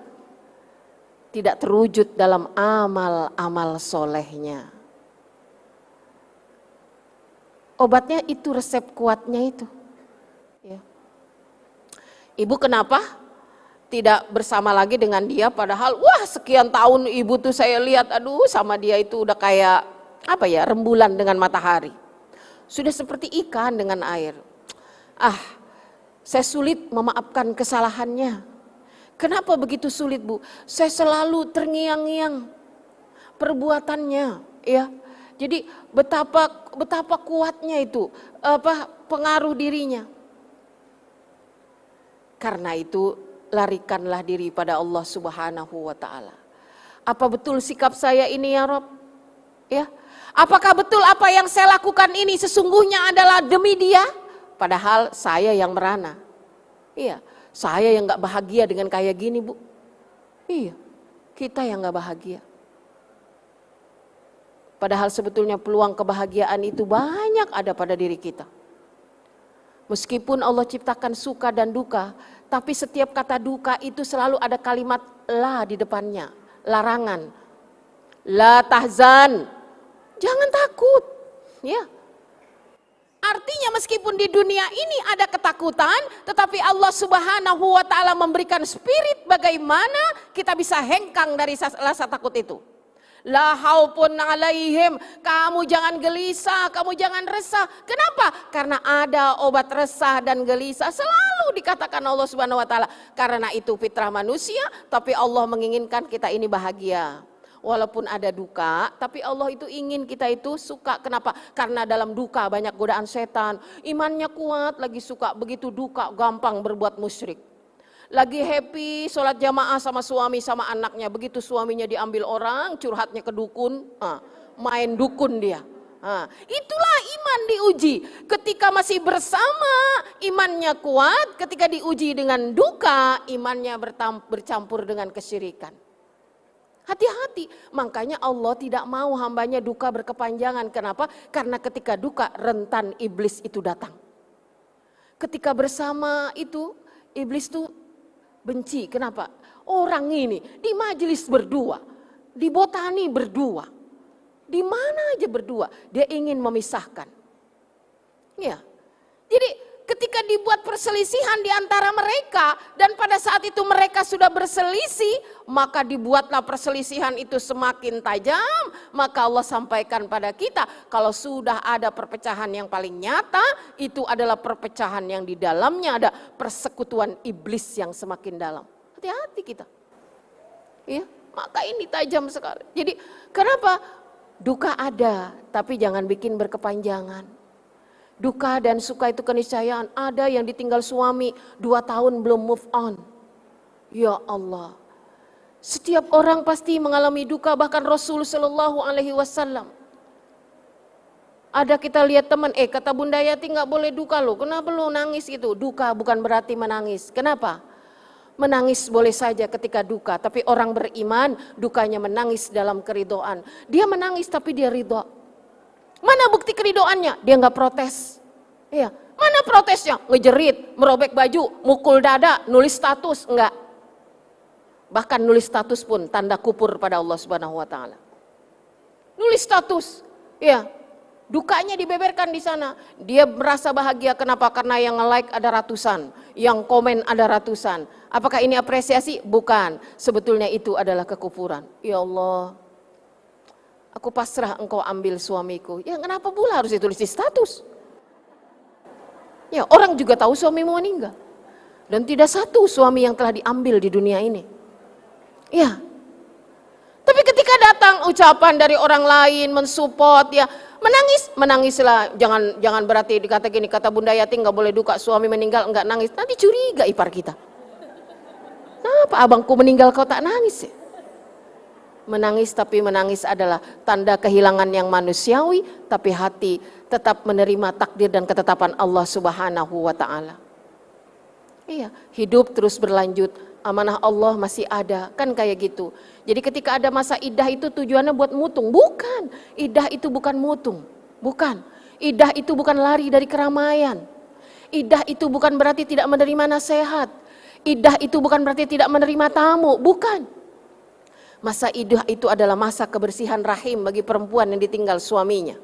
tidak terwujud dalam amal-amal solehnya. Obatnya itu resep kuatnya itu. Ya. Ibu kenapa tidak bersama lagi dengan dia padahal wah sekian tahun ibu tuh saya lihat aduh sama dia itu udah kayak apa ya rembulan dengan matahari. Sudah seperti ikan dengan air. Ah, saya sulit memaafkan kesalahannya. Kenapa begitu sulit bu? Saya selalu terngiang-ngiang perbuatannya, ya. Jadi betapa betapa kuatnya itu apa pengaruh dirinya. Karena itu larikanlah diri pada Allah Subhanahu wa taala. Apa betul sikap saya ini ya Rob? Ya, Apakah betul apa yang saya lakukan ini sesungguhnya adalah demi dia? Padahal saya yang merana. Iya, saya yang gak bahagia dengan kayak gini bu. Iya, kita yang gak bahagia. Padahal sebetulnya peluang kebahagiaan itu banyak ada pada diri kita. Meskipun Allah ciptakan suka dan duka, tapi setiap kata duka itu selalu ada kalimat la di depannya, larangan. La tahzan, Jangan takut. Ya. Artinya meskipun di dunia ini ada ketakutan, tetapi Allah Subhanahu wa taala memberikan spirit bagaimana kita bisa hengkang dari rasa takut itu. La haupun alaihim, kamu jangan gelisah, kamu jangan resah. Kenapa? Karena ada obat resah dan gelisah selalu dikatakan Allah Subhanahu wa taala. Karena itu fitrah manusia, tapi Allah menginginkan kita ini bahagia walaupun ada duka, tapi Allah itu ingin kita itu suka. Kenapa? Karena dalam duka banyak godaan setan. Imannya kuat, lagi suka. Begitu duka, gampang berbuat musyrik. Lagi happy, sholat jamaah sama suami sama anaknya. Begitu suaminya diambil orang, curhatnya ke dukun, ah, main dukun dia. Nah, itulah iman diuji. Ketika masih bersama, imannya kuat. Ketika diuji dengan duka, imannya bercampur dengan kesyirikan. Hati-hati. Makanya Allah tidak mau hambanya duka berkepanjangan. Kenapa? Karena ketika duka rentan iblis itu datang. Ketika bersama itu iblis itu benci. Kenapa? Orang ini di majelis berdua, di botani berdua, di mana aja berdua, dia ingin memisahkan. Ya. Jadi ketika dibuat perselisihan di antara mereka dan pada saat itu mereka sudah berselisih, maka dibuatlah perselisihan itu semakin tajam, maka Allah sampaikan pada kita kalau sudah ada perpecahan yang paling nyata, itu adalah perpecahan yang di dalamnya ada persekutuan iblis yang semakin dalam. Hati-hati kita. Ya, maka ini tajam sekali. Jadi kenapa? Duka ada, tapi jangan bikin berkepanjangan Duka dan suka itu keniscayaan. Ada yang ditinggal suami dua tahun belum move on. Ya Allah. Setiap orang pasti mengalami duka bahkan Rasul Shallallahu Alaihi Wasallam. Ada kita lihat teman, eh kata Bunda Yati nggak boleh duka loh. Kenapa lo nangis itu? Duka bukan berarti menangis. Kenapa? Menangis boleh saja ketika duka, tapi orang beriman dukanya menangis dalam keridoan. Dia menangis tapi dia ridho. Mana bukti keridoannya? Dia nggak protes. Iya. Mana protesnya? Ngejerit, merobek baju, mukul dada, nulis status, enggak. Bahkan nulis status pun tanda kupur pada Allah Subhanahu wa taala. Nulis status. Iya. Dukanya dibeberkan di sana. Dia merasa bahagia kenapa? Karena yang nge-like ada ratusan, yang komen ada ratusan. Apakah ini apresiasi? Bukan. Sebetulnya itu adalah kekufuran. Ya Allah, aku pasrah engkau ambil suamiku. Ya kenapa pula harus ditulis di status? Ya orang juga tahu suamimu meninggal. Dan tidak satu suami yang telah diambil di dunia ini. Ya. Tapi ketika datang ucapan dari orang lain mensupport ya menangis menangislah jangan jangan berarti dikata gini kata Bunda Yati nggak boleh duka suami meninggal nggak nangis nanti curiga ipar kita kenapa abangku meninggal kau tak nangis ya? Menangis tapi menangis adalah tanda kehilangan yang manusiawi tapi hati tetap menerima takdir dan ketetapan Allah Subhanahu wa taala iya hidup terus berlanjut amanah Allah masih ada kan kayak gitu jadi ketika ada masa idah itu tujuannya buat mutung. Bukan. Idah itu bukan mutung. Bukan. Idah itu bukan lari dari keramaian. Idah itu bukan berarti tidak menerima nasihat. Idah itu bukan berarti tidak menerima tamu. Bukan. Masa idah itu adalah masa kebersihan rahim bagi perempuan yang ditinggal suaminya.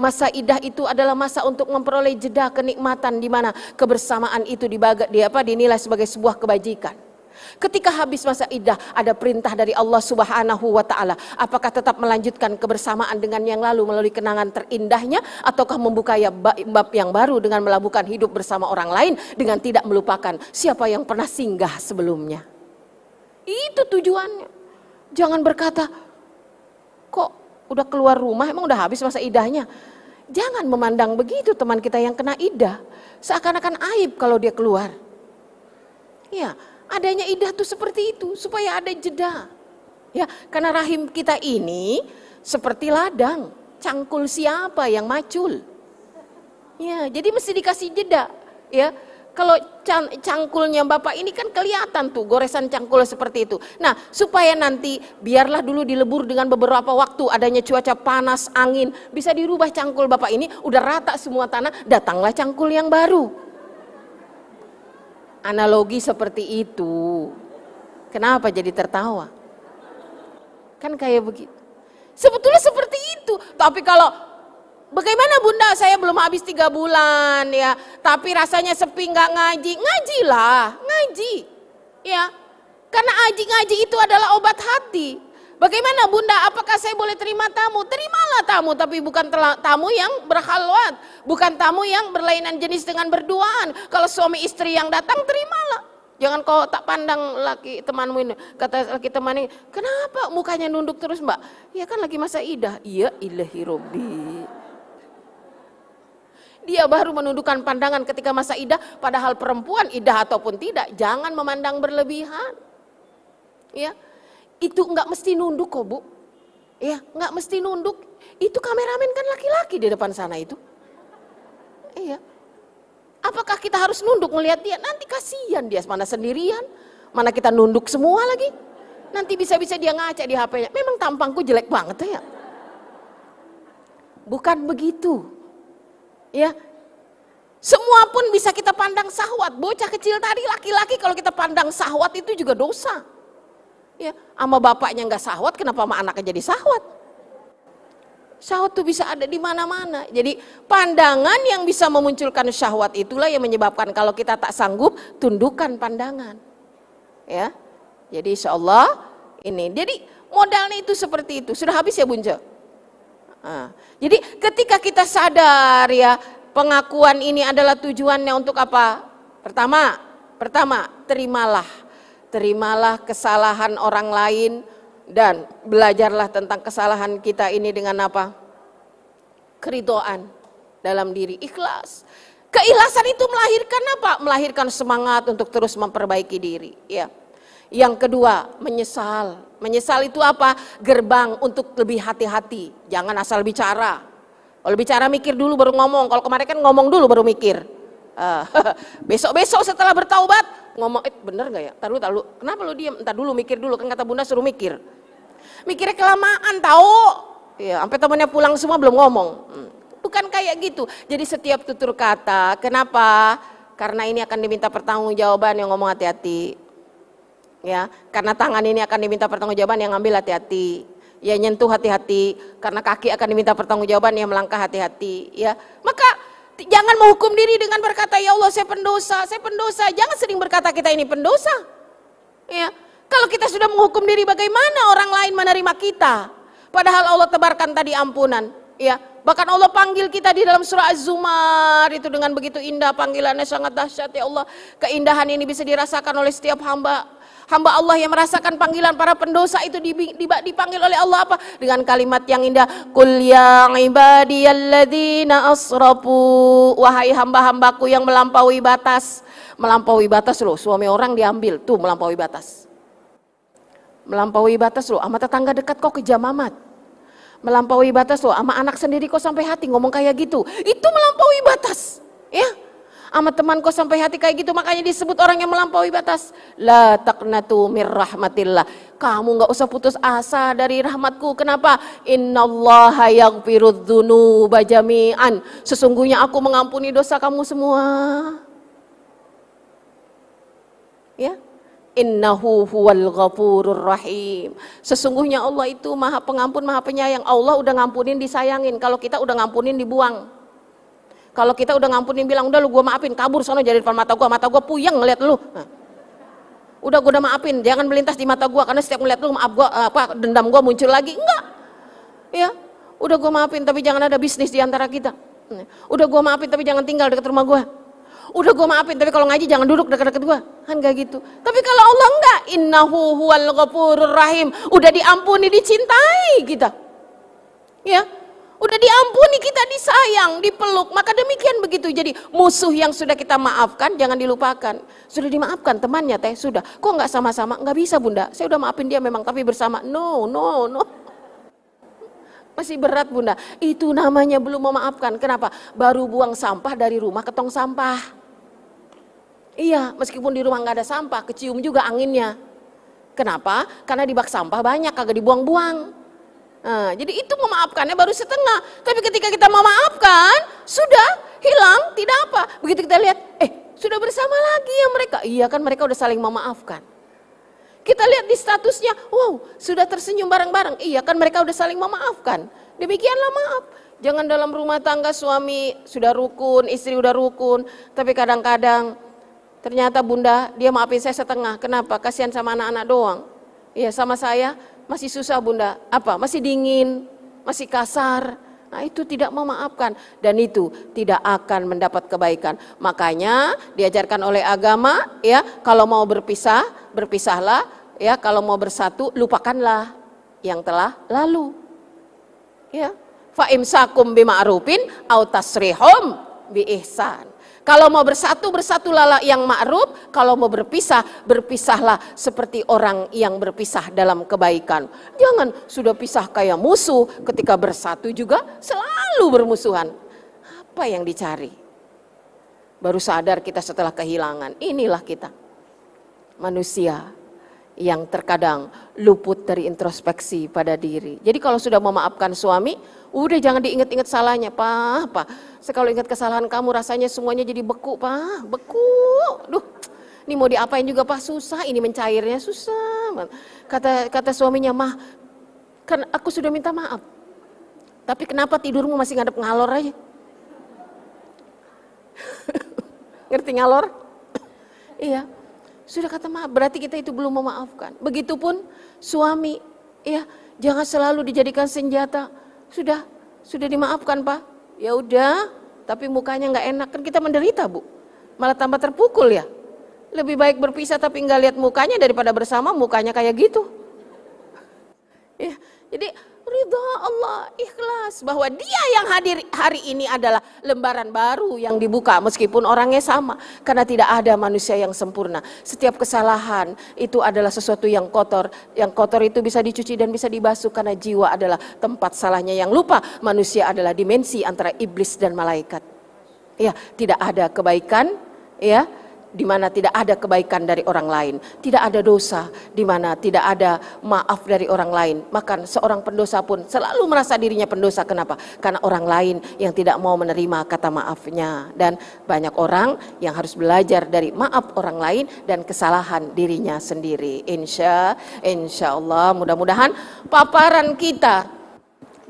Masa idah itu adalah masa untuk memperoleh jeda kenikmatan di mana kebersamaan itu dibaga, di apa dinilai sebagai sebuah kebajikan. Ketika habis masa idah ada perintah dari Allah Subhanahu wa taala. Apakah tetap melanjutkan kebersamaan dengan yang lalu melalui kenangan terindahnya ataukah membuka ya bab yang baru dengan melabuhkan hidup bersama orang lain dengan tidak melupakan siapa yang pernah singgah sebelumnya. Itu tujuannya. Jangan berkata kok udah keluar rumah emang udah habis masa idahnya. Jangan memandang begitu teman kita yang kena idah. Seakan-akan aib kalau dia keluar. Ya, Adanya idah tuh seperti itu supaya ada jeda. Ya, karena rahim kita ini seperti ladang, cangkul siapa yang macul. Ya, jadi mesti dikasih jeda, ya. Kalau cangkulnya Bapak ini kan kelihatan tuh goresan cangkul seperti itu. Nah, supaya nanti biarlah dulu dilebur dengan beberapa waktu adanya cuaca panas, angin, bisa dirubah cangkul Bapak ini udah rata semua tanah, datanglah cangkul yang baru. Analogi seperti itu. Kenapa jadi tertawa? Kan kayak begitu. Sebetulnya seperti itu. Tapi kalau bagaimana bunda saya belum habis tiga bulan ya. Tapi rasanya sepi nggak ngaji. Ngajilah, ngaji. Ya, karena ngaji-ngaji itu adalah obat hati. Bagaimana bunda, apakah saya boleh terima tamu? Terimalah tamu, tapi bukan tamu yang berhalwat. Bukan tamu yang berlainan jenis dengan berduaan. Kalau suami istri yang datang, terimalah. Jangan kau tak pandang laki temanmu ini. Kata laki teman ini, kenapa mukanya nunduk terus mbak? Ya kan lagi masa idah. Iya ilahi robbi. Dia baru menundukkan pandangan ketika masa idah, padahal perempuan idah ataupun tidak, jangan memandang berlebihan. Ya, itu nggak mesti nunduk kok bu. Ya, nggak mesti nunduk. Itu kameramen kan laki-laki di depan sana itu. Iya. Apakah kita harus nunduk melihat dia? Nanti kasihan dia mana sendirian, mana kita nunduk semua lagi. Nanti bisa-bisa dia ngaca di HP-nya. Memang tampangku jelek banget ya. Bukan begitu. Ya. Semua pun bisa kita pandang sahwat. Bocah kecil tadi laki-laki kalau kita pandang sahwat itu juga dosa. Ya, sama bapaknya nggak sahwat, kenapa sama anaknya jadi sahwat? Syahwat tuh bisa ada di mana-mana. Jadi pandangan yang bisa memunculkan syahwat itulah yang menyebabkan kalau kita tak sanggup tundukkan pandangan. Ya, jadi insya Allah ini. Jadi modalnya itu seperti itu. Sudah habis ya Bunjo? Nah, jadi ketika kita sadar ya pengakuan ini adalah tujuannya untuk apa? Pertama, pertama terimalah terimalah kesalahan orang lain dan belajarlah tentang kesalahan kita ini dengan apa? Keridoan dalam diri, ikhlas. Keikhlasan itu melahirkan apa? Melahirkan semangat untuk terus memperbaiki diri, ya. Yang kedua, menyesal. Menyesal itu apa? Gerbang untuk lebih hati-hati. Jangan asal bicara. Kalau bicara mikir dulu baru ngomong. Kalau kemarin kan ngomong dulu baru mikir. Ah, besok-besok setelah bertaubat ngomong, eh bener gak ya? Taruh, taruh. Kenapa lu diam? Entar dulu mikir dulu, kan kata bunda suruh mikir. Mikirnya kelamaan tahu. Ya, sampai temannya pulang semua belum ngomong. Hmm. Bukan kayak gitu. Jadi setiap tutur kata, kenapa? Karena ini akan diminta pertanggungjawaban yang ngomong hati-hati. Ya, karena tangan ini akan diminta pertanggungjawaban yang ngambil hati-hati. ya nyentuh hati-hati. Karena kaki akan diminta pertanggungjawaban ya melangkah hati-hati ya. Maka jangan menghukum diri dengan berkata ya Allah saya pendosa saya pendosa. Jangan sering berkata kita ini pendosa. Ya. Kalau kita sudah menghukum diri bagaimana orang lain menerima kita? Padahal Allah tebarkan tadi ampunan ya. Bahkan Allah panggil kita di dalam surah Az-Zumar itu dengan begitu indah panggilannya sangat dahsyat ya Allah. Keindahan ini bisa dirasakan oleh setiap hamba hamba Allah yang merasakan panggilan para pendosa itu dipanggil oleh Allah apa? Dengan kalimat yang indah, "Qul ya ibadiyalladzina asrafu." Wahai hamba-hambaku yang melampaui batas. Melampaui batas loh, suami orang diambil, tuh melampaui batas. Melampaui batas loh, sama tetangga dekat kok kejam amat. Melampaui batas loh, sama anak sendiri kok sampai hati ngomong kayak gitu. Itu melampaui batas. Ya, sama temanku sampai hati kayak gitu makanya disebut orang yang melampaui batas la taqnatu mir rahmatillah kamu nggak usah putus asa dari rahmatku kenapa innallaha yaghfirudz dzunuba jami'an sesungguhnya aku mengampuni dosa kamu semua ya Innahu huwal ghafurur rahim. Sesungguhnya Allah itu maha pengampun, maha penyayang. Allah udah ngampunin, disayangin. Kalau kita udah ngampunin, dibuang. Kalau kita udah ngampunin bilang udah lu gue maafin kabur sana jadi depan mata gue mata gue puyeng ngeliat lu. Udah gue udah maafin jangan melintas di mata gue karena setiap ngeliat lu maaf gue apa dendam gue muncul lagi enggak. Ya udah gue maafin tapi jangan ada bisnis di antara kita. Nah. Udah gue maafin tapi jangan tinggal dekat rumah gue. Udah gue maafin tapi kalau ngaji jangan duduk dekat-dekat gue. Kan gak gitu. Tapi kalau Allah enggak, innahu huwal ghafurur rahim. Udah diampuni, dicintai kita. Ya, Udah diampuni kita disayang, dipeluk. Maka demikian begitu. Jadi musuh yang sudah kita maafkan jangan dilupakan. Sudah dimaafkan temannya teh sudah. Kok nggak sama-sama? Nggak bisa bunda. Saya udah maafin dia memang tapi bersama. No, no, no. Masih berat bunda. Itu namanya belum memaafkan. Kenapa? Baru buang sampah dari rumah ke tong sampah. Iya, meskipun di rumah nggak ada sampah, kecium juga anginnya. Kenapa? Karena di bak sampah banyak, kagak dibuang-buang. Nah, jadi itu memaafkannya baru setengah. Tapi ketika kita memaafkan, sudah hilang, tidak apa. Begitu kita lihat, eh sudah bersama lagi ya mereka. Iya kan mereka udah saling memaafkan. Kita lihat di statusnya, wow sudah tersenyum bareng-bareng. Iya kan mereka udah saling memaafkan. Demikianlah maaf. Jangan dalam rumah tangga suami sudah rukun, istri udah rukun. Tapi kadang-kadang ternyata bunda dia maafin saya setengah. Kenapa? Kasihan sama anak-anak doang. Iya sama saya masih susah bunda, apa? Masih dingin, masih kasar. Nah itu tidak memaafkan dan itu tidak akan mendapat kebaikan. Makanya diajarkan oleh agama ya kalau mau berpisah, berpisahlah ya kalau mau bersatu lupakanlah yang telah lalu. Ya. Fa imsakum bima'rufin au tasrihum bi ihsan. Kalau mau bersatu, bersatulah yang ma'ruf. Kalau mau berpisah, berpisahlah seperti orang yang berpisah dalam kebaikan. Jangan sudah pisah kayak musuh, ketika bersatu juga selalu bermusuhan. Apa yang dicari? Baru sadar kita setelah kehilangan. Inilah kita. Manusia yang terkadang luput dari introspeksi pada diri. Jadi kalau sudah memaafkan suami, Udah jangan diingat-ingat salahnya, Pak. Pak, sekali ingat kesalahan kamu rasanya semuanya jadi beku, Pak. Beku. Duh. Ini mau diapain juga, Pak? Susah ini mencairnya, susah. Kata kata suaminya, "Mah, kan aku sudah minta maaf. Tapi kenapa tidurmu masih ngadep ngalor aja?" Ngerti ngalor? iya. Sudah kata maaf, berarti kita itu belum memaafkan. Begitupun suami, ya, jangan selalu dijadikan senjata sudah, sudah dimaafkan Pak. Ya udah, tapi mukanya nggak enak kan kita menderita Bu. Malah tambah terpukul ya. Lebih baik berpisah tapi nggak lihat mukanya daripada bersama mukanya kayak gitu. Ya, jadi ridha Allah, ikhlas bahwa dia yang hadir hari ini adalah lembaran baru yang dibuka meskipun orangnya sama karena tidak ada manusia yang sempurna. Setiap kesalahan itu adalah sesuatu yang kotor. Yang kotor itu bisa dicuci dan bisa dibasuh karena jiwa adalah tempat salahnya yang lupa. Manusia adalah dimensi antara iblis dan malaikat. Ya, tidak ada kebaikan, ya, di mana tidak ada kebaikan dari orang lain, tidak ada dosa di mana tidak ada maaf dari orang lain. Maka seorang pendosa pun selalu merasa dirinya pendosa. Kenapa? Karena orang lain yang tidak mau menerima kata maafnya. Dan banyak orang yang harus belajar dari maaf orang lain dan kesalahan dirinya sendiri. Insya, insya Allah mudah-mudahan paparan kita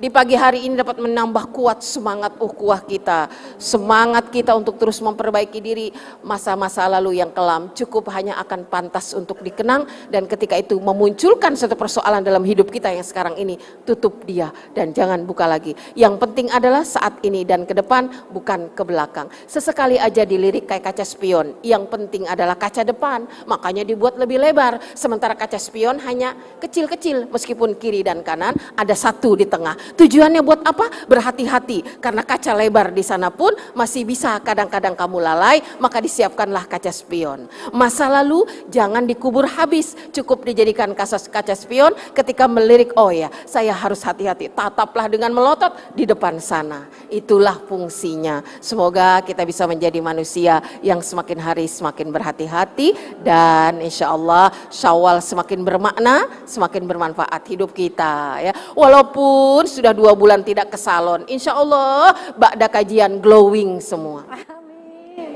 di pagi hari ini dapat menambah kuat semangat ukhuwah kita, semangat kita untuk terus memperbaiki diri masa-masa lalu yang kelam cukup hanya akan pantas untuk dikenang dan ketika itu memunculkan satu persoalan dalam hidup kita yang sekarang ini tutup dia dan jangan buka lagi. Yang penting adalah saat ini dan ke depan bukan ke belakang. Sesekali aja dilirik kayak kaca spion. Yang penting adalah kaca depan, makanya dibuat lebih lebar. Sementara kaca spion hanya kecil-kecil meskipun kiri dan kanan ada satu di tengah Tujuannya buat apa? Berhati-hati karena kaca lebar di sana pun masih bisa kadang-kadang kamu lalai, maka disiapkanlah kaca spion. Masa lalu jangan dikubur habis, cukup dijadikan kaca, kaca spion ketika melirik, oh ya saya harus hati-hati, tataplah dengan melotot di depan sana. Itulah fungsinya. Semoga kita bisa menjadi manusia yang semakin hari semakin berhati-hati dan insya Allah syawal semakin bermakna, semakin bermanfaat hidup kita. ya Walaupun sudah dua bulan tidak ke salon. Insya Allah bakda kajian glowing semua.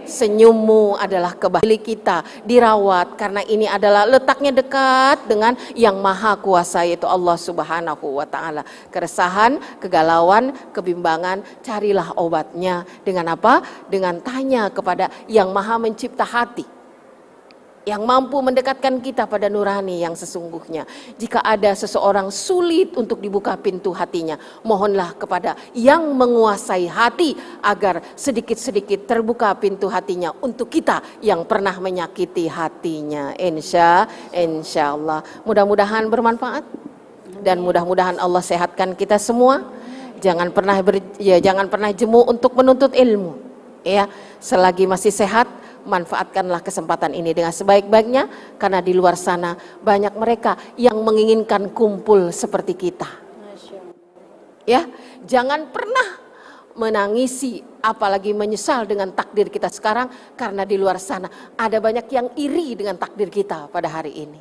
Senyummu adalah kebahagiaan kita dirawat karena ini adalah letaknya dekat dengan yang maha kuasa yaitu Allah subhanahu wa ta'ala. Keresahan, kegalauan, kebimbangan, carilah obatnya. Dengan apa? Dengan tanya kepada yang maha mencipta hati yang mampu mendekatkan kita pada nurani yang sesungguhnya. Jika ada seseorang sulit untuk dibuka pintu hatinya, mohonlah kepada yang menguasai hati agar sedikit-sedikit terbuka pintu hatinya untuk kita yang pernah menyakiti hatinya. Insya, insya Allah. Mudah-mudahan bermanfaat dan mudah-mudahan Allah sehatkan kita semua. Jangan pernah ber, ya, jangan pernah jemu untuk menuntut ilmu. Ya, selagi masih sehat, manfaatkanlah kesempatan ini dengan sebaik-baiknya karena di luar sana banyak mereka yang menginginkan kumpul seperti kita. Ya, jangan pernah menangisi apalagi menyesal dengan takdir kita sekarang karena di luar sana ada banyak yang iri dengan takdir kita pada hari ini.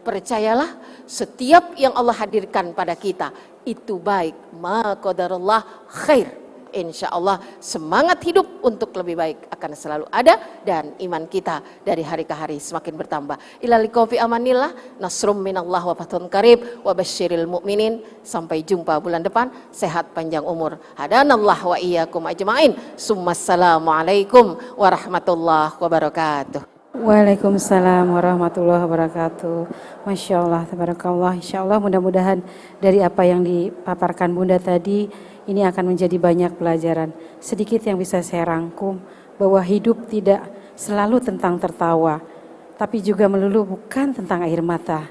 Percayalah setiap yang Allah hadirkan pada kita itu baik. Ma qadarullah khair insya Allah semangat hidup untuk lebih baik akan selalu ada dan iman kita dari hari ke hari semakin bertambah. Ilali kofi amanillah, nasrum minallah wa fathun karib, wa basyiril mu'minin. Sampai jumpa bulan depan, sehat panjang umur. Hadanallah wa iyyakum ajma'in. Summassalamualaikum warahmatullahi wabarakatuh. Waalaikumsalam warahmatullahi wabarakatuh. Masya Allah, tabarakallah. Insya Allah mudah-mudahan dari apa yang dipaparkan Bunda tadi ini akan menjadi banyak pelajaran. Sedikit yang bisa saya rangkum bahwa hidup tidak selalu tentang tertawa, tapi juga melulu bukan tentang air mata.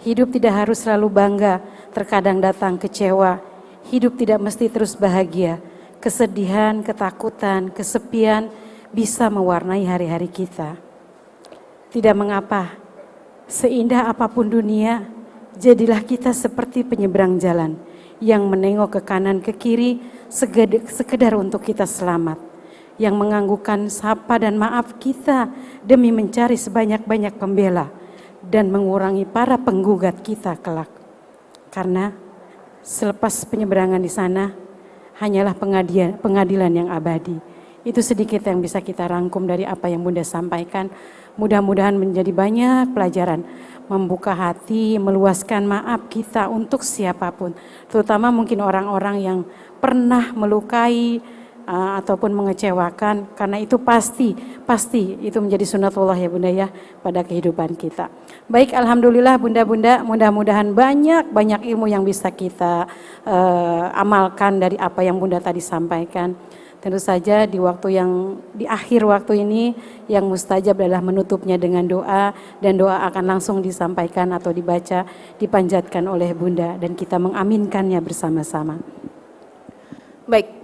Hidup tidak harus selalu bangga, terkadang datang kecewa. Hidup tidak mesti terus bahagia. Kesedihan, ketakutan, kesepian bisa mewarnai hari-hari kita. Tidak mengapa, seindah apa pun dunia, jadilah kita seperti penyeberang jalan yang menengok ke kanan ke kiri sekedar untuk kita selamat. Yang menganggukkan sapa dan maaf kita demi mencari sebanyak-banyak pembela dan mengurangi para penggugat kita kelak. Karena selepas penyeberangan di sana hanyalah pengadilan, pengadilan yang abadi. Itu sedikit yang bisa kita rangkum dari apa yang Bunda sampaikan. Mudah-mudahan menjadi banyak pelajaran membuka hati, meluaskan maaf kita untuk siapa pun, terutama mungkin orang-orang yang pernah melukai uh, ataupun mengecewakan, karena itu pasti, pasti itu menjadi sunatullah ya bunda ya pada kehidupan kita. Baik, alhamdulillah bunda-bunda, mudah-mudahan banyak banyak ilmu yang bisa kita uh, amalkan dari apa yang bunda tadi sampaikan. Tentu saja di waktu yang di akhir waktu ini yang mustajab adalah menutupnya dengan doa dan doa akan langsung disampaikan atau dibaca dipanjatkan oleh Bunda dan kita mengaminkannya bersama-sama. Baik.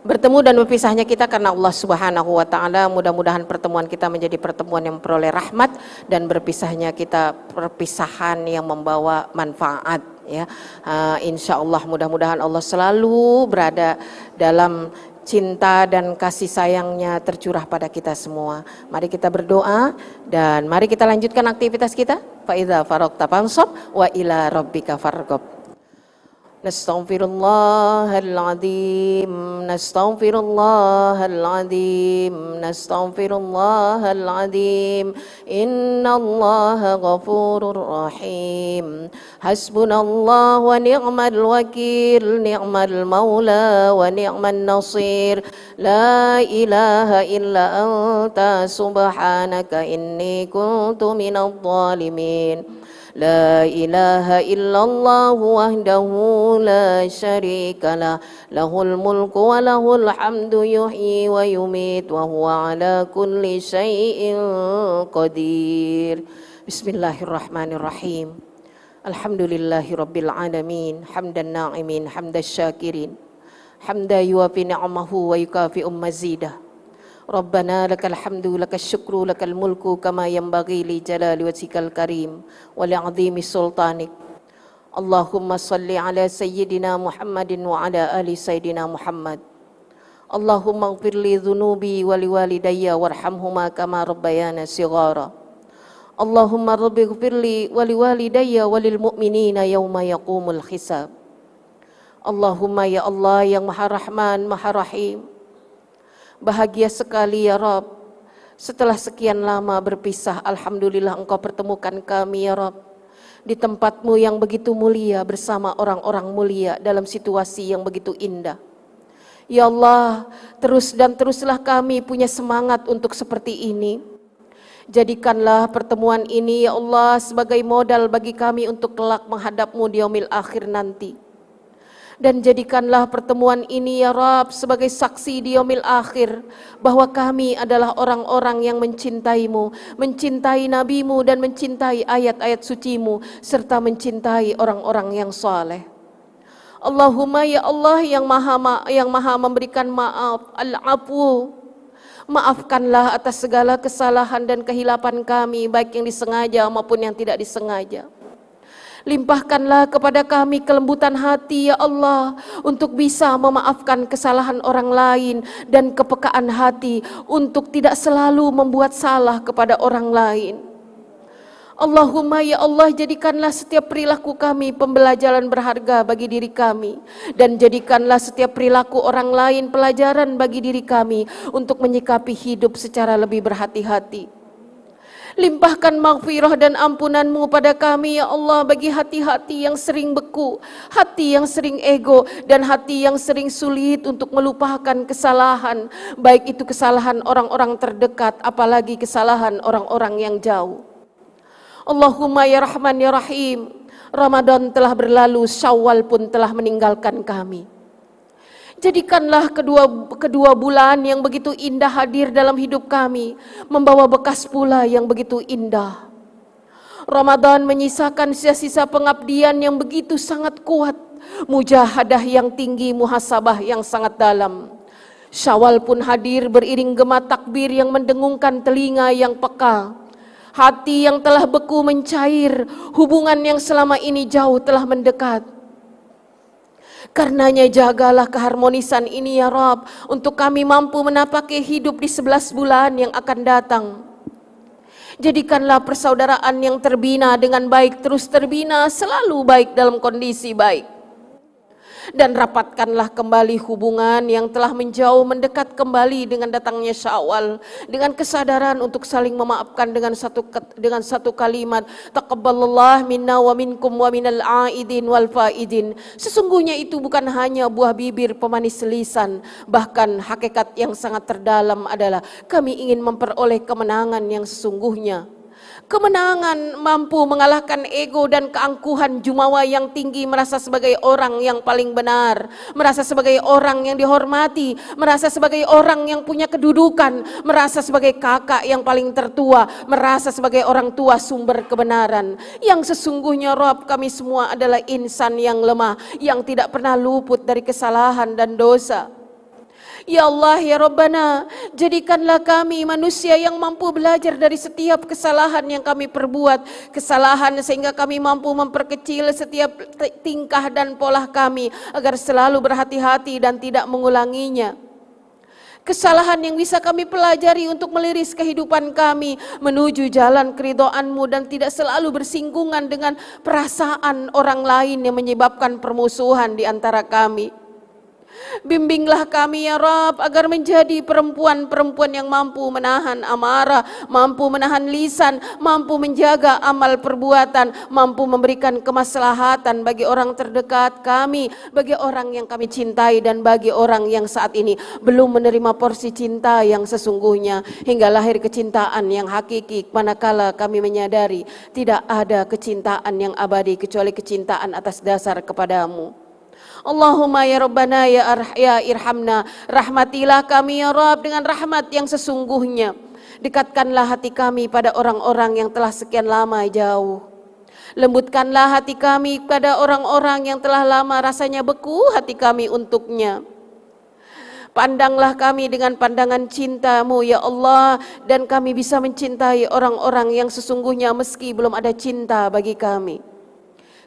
Bertemu dan berpisahnya kita karena Allah Subhanahu wa taala. Mudah-mudahan pertemuan kita menjadi pertemuan yang memperoleh rahmat dan berpisahnya kita perpisahan yang membawa manfaat ya. Uh, insya Allah mudah-mudahan Allah selalu berada dalam cinta dan kasih sayangnya tercurah pada kita semua. Mari kita berdoa dan mari kita lanjutkan aktivitas kita. Fa'idha farokta fansab wa ila rabbika fargob. نستغفر الله العظيم نستغفر الله العظيم نستغفر الله العظيم. إن الله غفور رحيم. حسبنا الله ونعم الوكيل نعم المولى ونعم النصير. لا إله إلا أنت سبحانك إني كنت من الظالمين. لا إله إلا الله وحده لا شريك له. له الملك وله الحمد يحيي ويميت وهو على كل شيء قدير. بسم الله الرحمن الرحيم. الحمد لله رب العالمين حمد الناعمين حمد الشاكرين. حمدا يوافي نعمه ويكافئ مزيده. ربنا لك الحمد لك الشكر لك الملك كما ينبغي لجلال وجهك الكريم ولعظيم سلطانك اللهم صل على سيدنا محمد وعلى آل سيدنا محمد اللهم اغفر لي ذنوبي ولوالدي وارحمهما كما ربيانا صغارا اللهم رب اغفر لي ولوالدي وللمؤمنين يوم يقوم الحساب اللهم يا الله yang maha rahman maha rahim Bahagia sekali ya Rob. Setelah sekian lama berpisah, Alhamdulillah Engkau pertemukan kami ya Rob. Di tempatmu yang begitu mulia bersama orang-orang mulia dalam situasi yang begitu indah. Ya Allah, terus dan teruslah kami punya semangat untuk seperti ini. Jadikanlah pertemuan ini ya Allah sebagai modal bagi kami untuk kelak menghadapmu di yaumil akhir nanti dan jadikanlah pertemuan ini ya Rab sebagai saksi di yaumil akhir bahwa kami adalah orang-orang yang mencintaimu, mencintai nabimu dan mencintai ayat-ayat sucimu serta mencintai orang-orang yang saleh. Allahumma ya Allah yang maha ma yang maha memberikan maaf al-afu Maafkanlah atas segala kesalahan dan kehilapan kami baik yang disengaja maupun yang tidak disengaja. Limpahkanlah kepada kami kelembutan hati ya Allah untuk bisa memaafkan kesalahan orang lain dan kepekaan hati untuk tidak selalu membuat salah kepada orang lain. Allahumma ya Allah jadikanlah setiap perilaku kami pembelajaran berharga bagi diri kami dan jadikanlah setiap perilaku orang lain pelajaran bagi diri kami untuk menyikapi hidup secara lebih berhati-hati. Limpahkan maghfirah dan ampunanmu pada kami ya Allah bagi hati-hati yang sering beku, hati yang sering ego dan hati yang sering sulit untuk melupakan kesalahan, baik itu kesalahan orang-orang terdekat apalagi kesalahan orang-orang yang jauh. Allahumma ya Rahman ya Rahim, Ramadan telah berlalu, Syawal pun telah meninggalkan kami. Jadikanlah kedua kedua bulan yang begitu indah hadir dalam hidup kami, membawa bekas pula yang begitu indah. Ramadan menyisakan sisa-sisa pengabdian yang begitu sangat kuat, mujahadah yang tinggi, muhasabah yang sangat dalam. Syawal pun hadir beriring gema takbir yang mendengungkan telinga yang peka. Hati yang telah beku mencair, hubungan yang selama ini jauh telah mendekat Karenanya jagalah keharmonisan ini ya Rob untuk kami mampu menapaki hidup di sebelas bulan yang akan datang. Jadikanlah persaudaraan yang terbina dengan baik terus terbina selalu baik dalam kondisi baik dan rapatkanlah kembali hubungan yang telah menjauh mendekat kembali dengan datangnya Syawal. Dengan kesadaran untuk saling memaafkan dengan satu dengan satu kalimat taqabbalallah minna wa minkum wa minal aidin wal faidin. Sesungguhnya itu bukan hanya buah bibir pemanis lisan bahkan hakikat yang sangat terdalam adalah kami ingin memperoleh kemenangan yang sesungguhnya Kemenangan mampu mengalahkan ego dan keangkuhan jumawa yang tinggi merasa sebagai orang yang paling benar, merasa sebagai orang yang dihormati, merasa sebagai orang yang punya kedudukan, merasa sebagai kakak yang paling tertua, merasa sebagai orang tua sumber kebenaran. Yang sesungguhnya Rob kami semua adalah insan yang lemah, yang tidak pernah luput dari kesalahan dan dosa. Ya Allah, ya Rabbana, jadikanlah kami manusia yang mampu belajar dari setiap kesalahan yang kami perbuat. Kesalahan sehingga kami mampu memperkecil setiap tingkah dan pola kami agar selalu berhati-hati dan tidak mengulanginya. Kesalahan yang bisa kami pelajari untuk meliris kehidupan kami menuju jalan keridoanmu dan tidak selalu bersinggungan dengan perasaan orang lain yang menyebabkan permusuhan di antara kami. Bimbinglah kami ya Rab agar menjadi perempuan-perempuan yang mampu menahan amarah, mampu menahan lisan, mampu menjaga amal perbuatan, mampu memberikan kemaslahatan bagi orang terdekat kami, bagi orang yang kami cintai dan bagi orang yang saat ini belum menerima porsi cinta yang sesungguhnya hingga lahir kecintaan yang hakiki manakala kami menyadari tidak ada kecintaan yang abadi kecuali kecintaan atas dasar kepadamu. Allahumma ya Rabbana ya, Ar ya irhamna rahmatilah kami ya Rabb dengan rahmat yang sesungguhnya. Dekatkanlah hati kami pada orang-orang yang telah sekian lama jauh. Lembutkanlah hati kami pada orang-orang yang telah lama rasanya beku hati kami untuknya. Pandanglah kami dengan pandangan cintamu ya Allah dan kami bisa mencintai orang-orang yang sesungguhnya meski belum ada cinta bagi kami.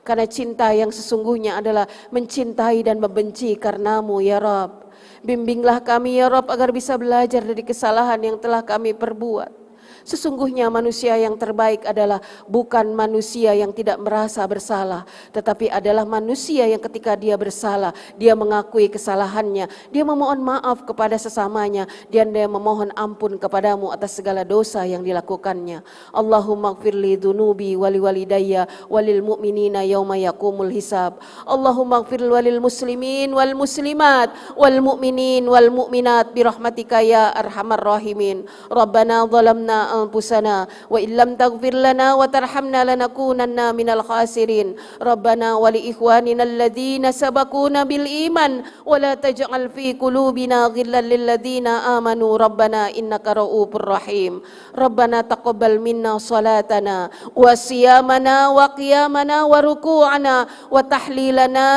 Karena cinta yang sesungguhnya adalah mencintai dan membenci karenamu ya Rob. Bimbinglah kami ya Rob agar bisa belajar dari kesalahan yang telah kami perbuat. Sesungguhnya manusia yang terbaik adalah bukan manusia yang tidak merasa bersalah, tetapi adalah manusia yang ketika dia bersalah, dia mengakui kesalahannya, dia memohon maaf kepada sesamanya, dan dia memohon ampun kepadamu atas segala dosa yang dilakukannya. Allahumma gfirli dunubi wali walidayya walil mu'minina yawma yakumul hisab. Allahumma gfir walil muslimin wal muslimat wal mu'minin wal mu'minat birahmatika ya arhamar rahimin. Rabbana zalamna أنفسنا وإن لم تغفر لنا وترحمنا لنكونن من الخاسرين ربنا ولإخواننا الذين سبقونا بالإيمان ولا تجعل في قلوبنا غلا للذين آمنوا ربنا إنك رؤوف رحيم ربنا تقبل منا صلاتنا وصيامنا وقيامنا وركوعنا وتحليلنا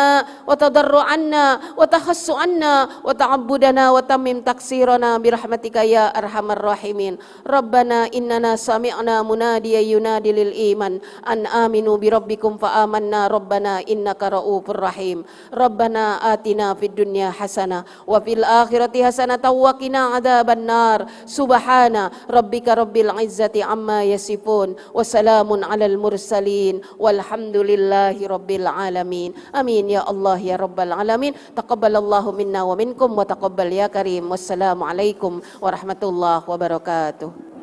وتضرعنا وتخصعنا وتعبدنا وتمم تقصيرنا برحمتك يا أرحم الراحمين ربنا rabbana innana sami'na munadiya yunadi lil iman. An aminu bi rabbikum fa amanna rabbana innaka raufur rahim. Rabbana atina fid dunya hasana wa fil akhirati hasanatan wa qina adzaban nar. Subhana rabbika rabbil izzati amma yasifun wa salamun alal mursalin. Walhamdulillahi rabbil alamin. Amin ya Allah ya rabbal alamin. Taqabbalallahu minna wa minkum wa taqabbal ya karim. Wassalamu alaikum warahmatullahi wabarakatuh.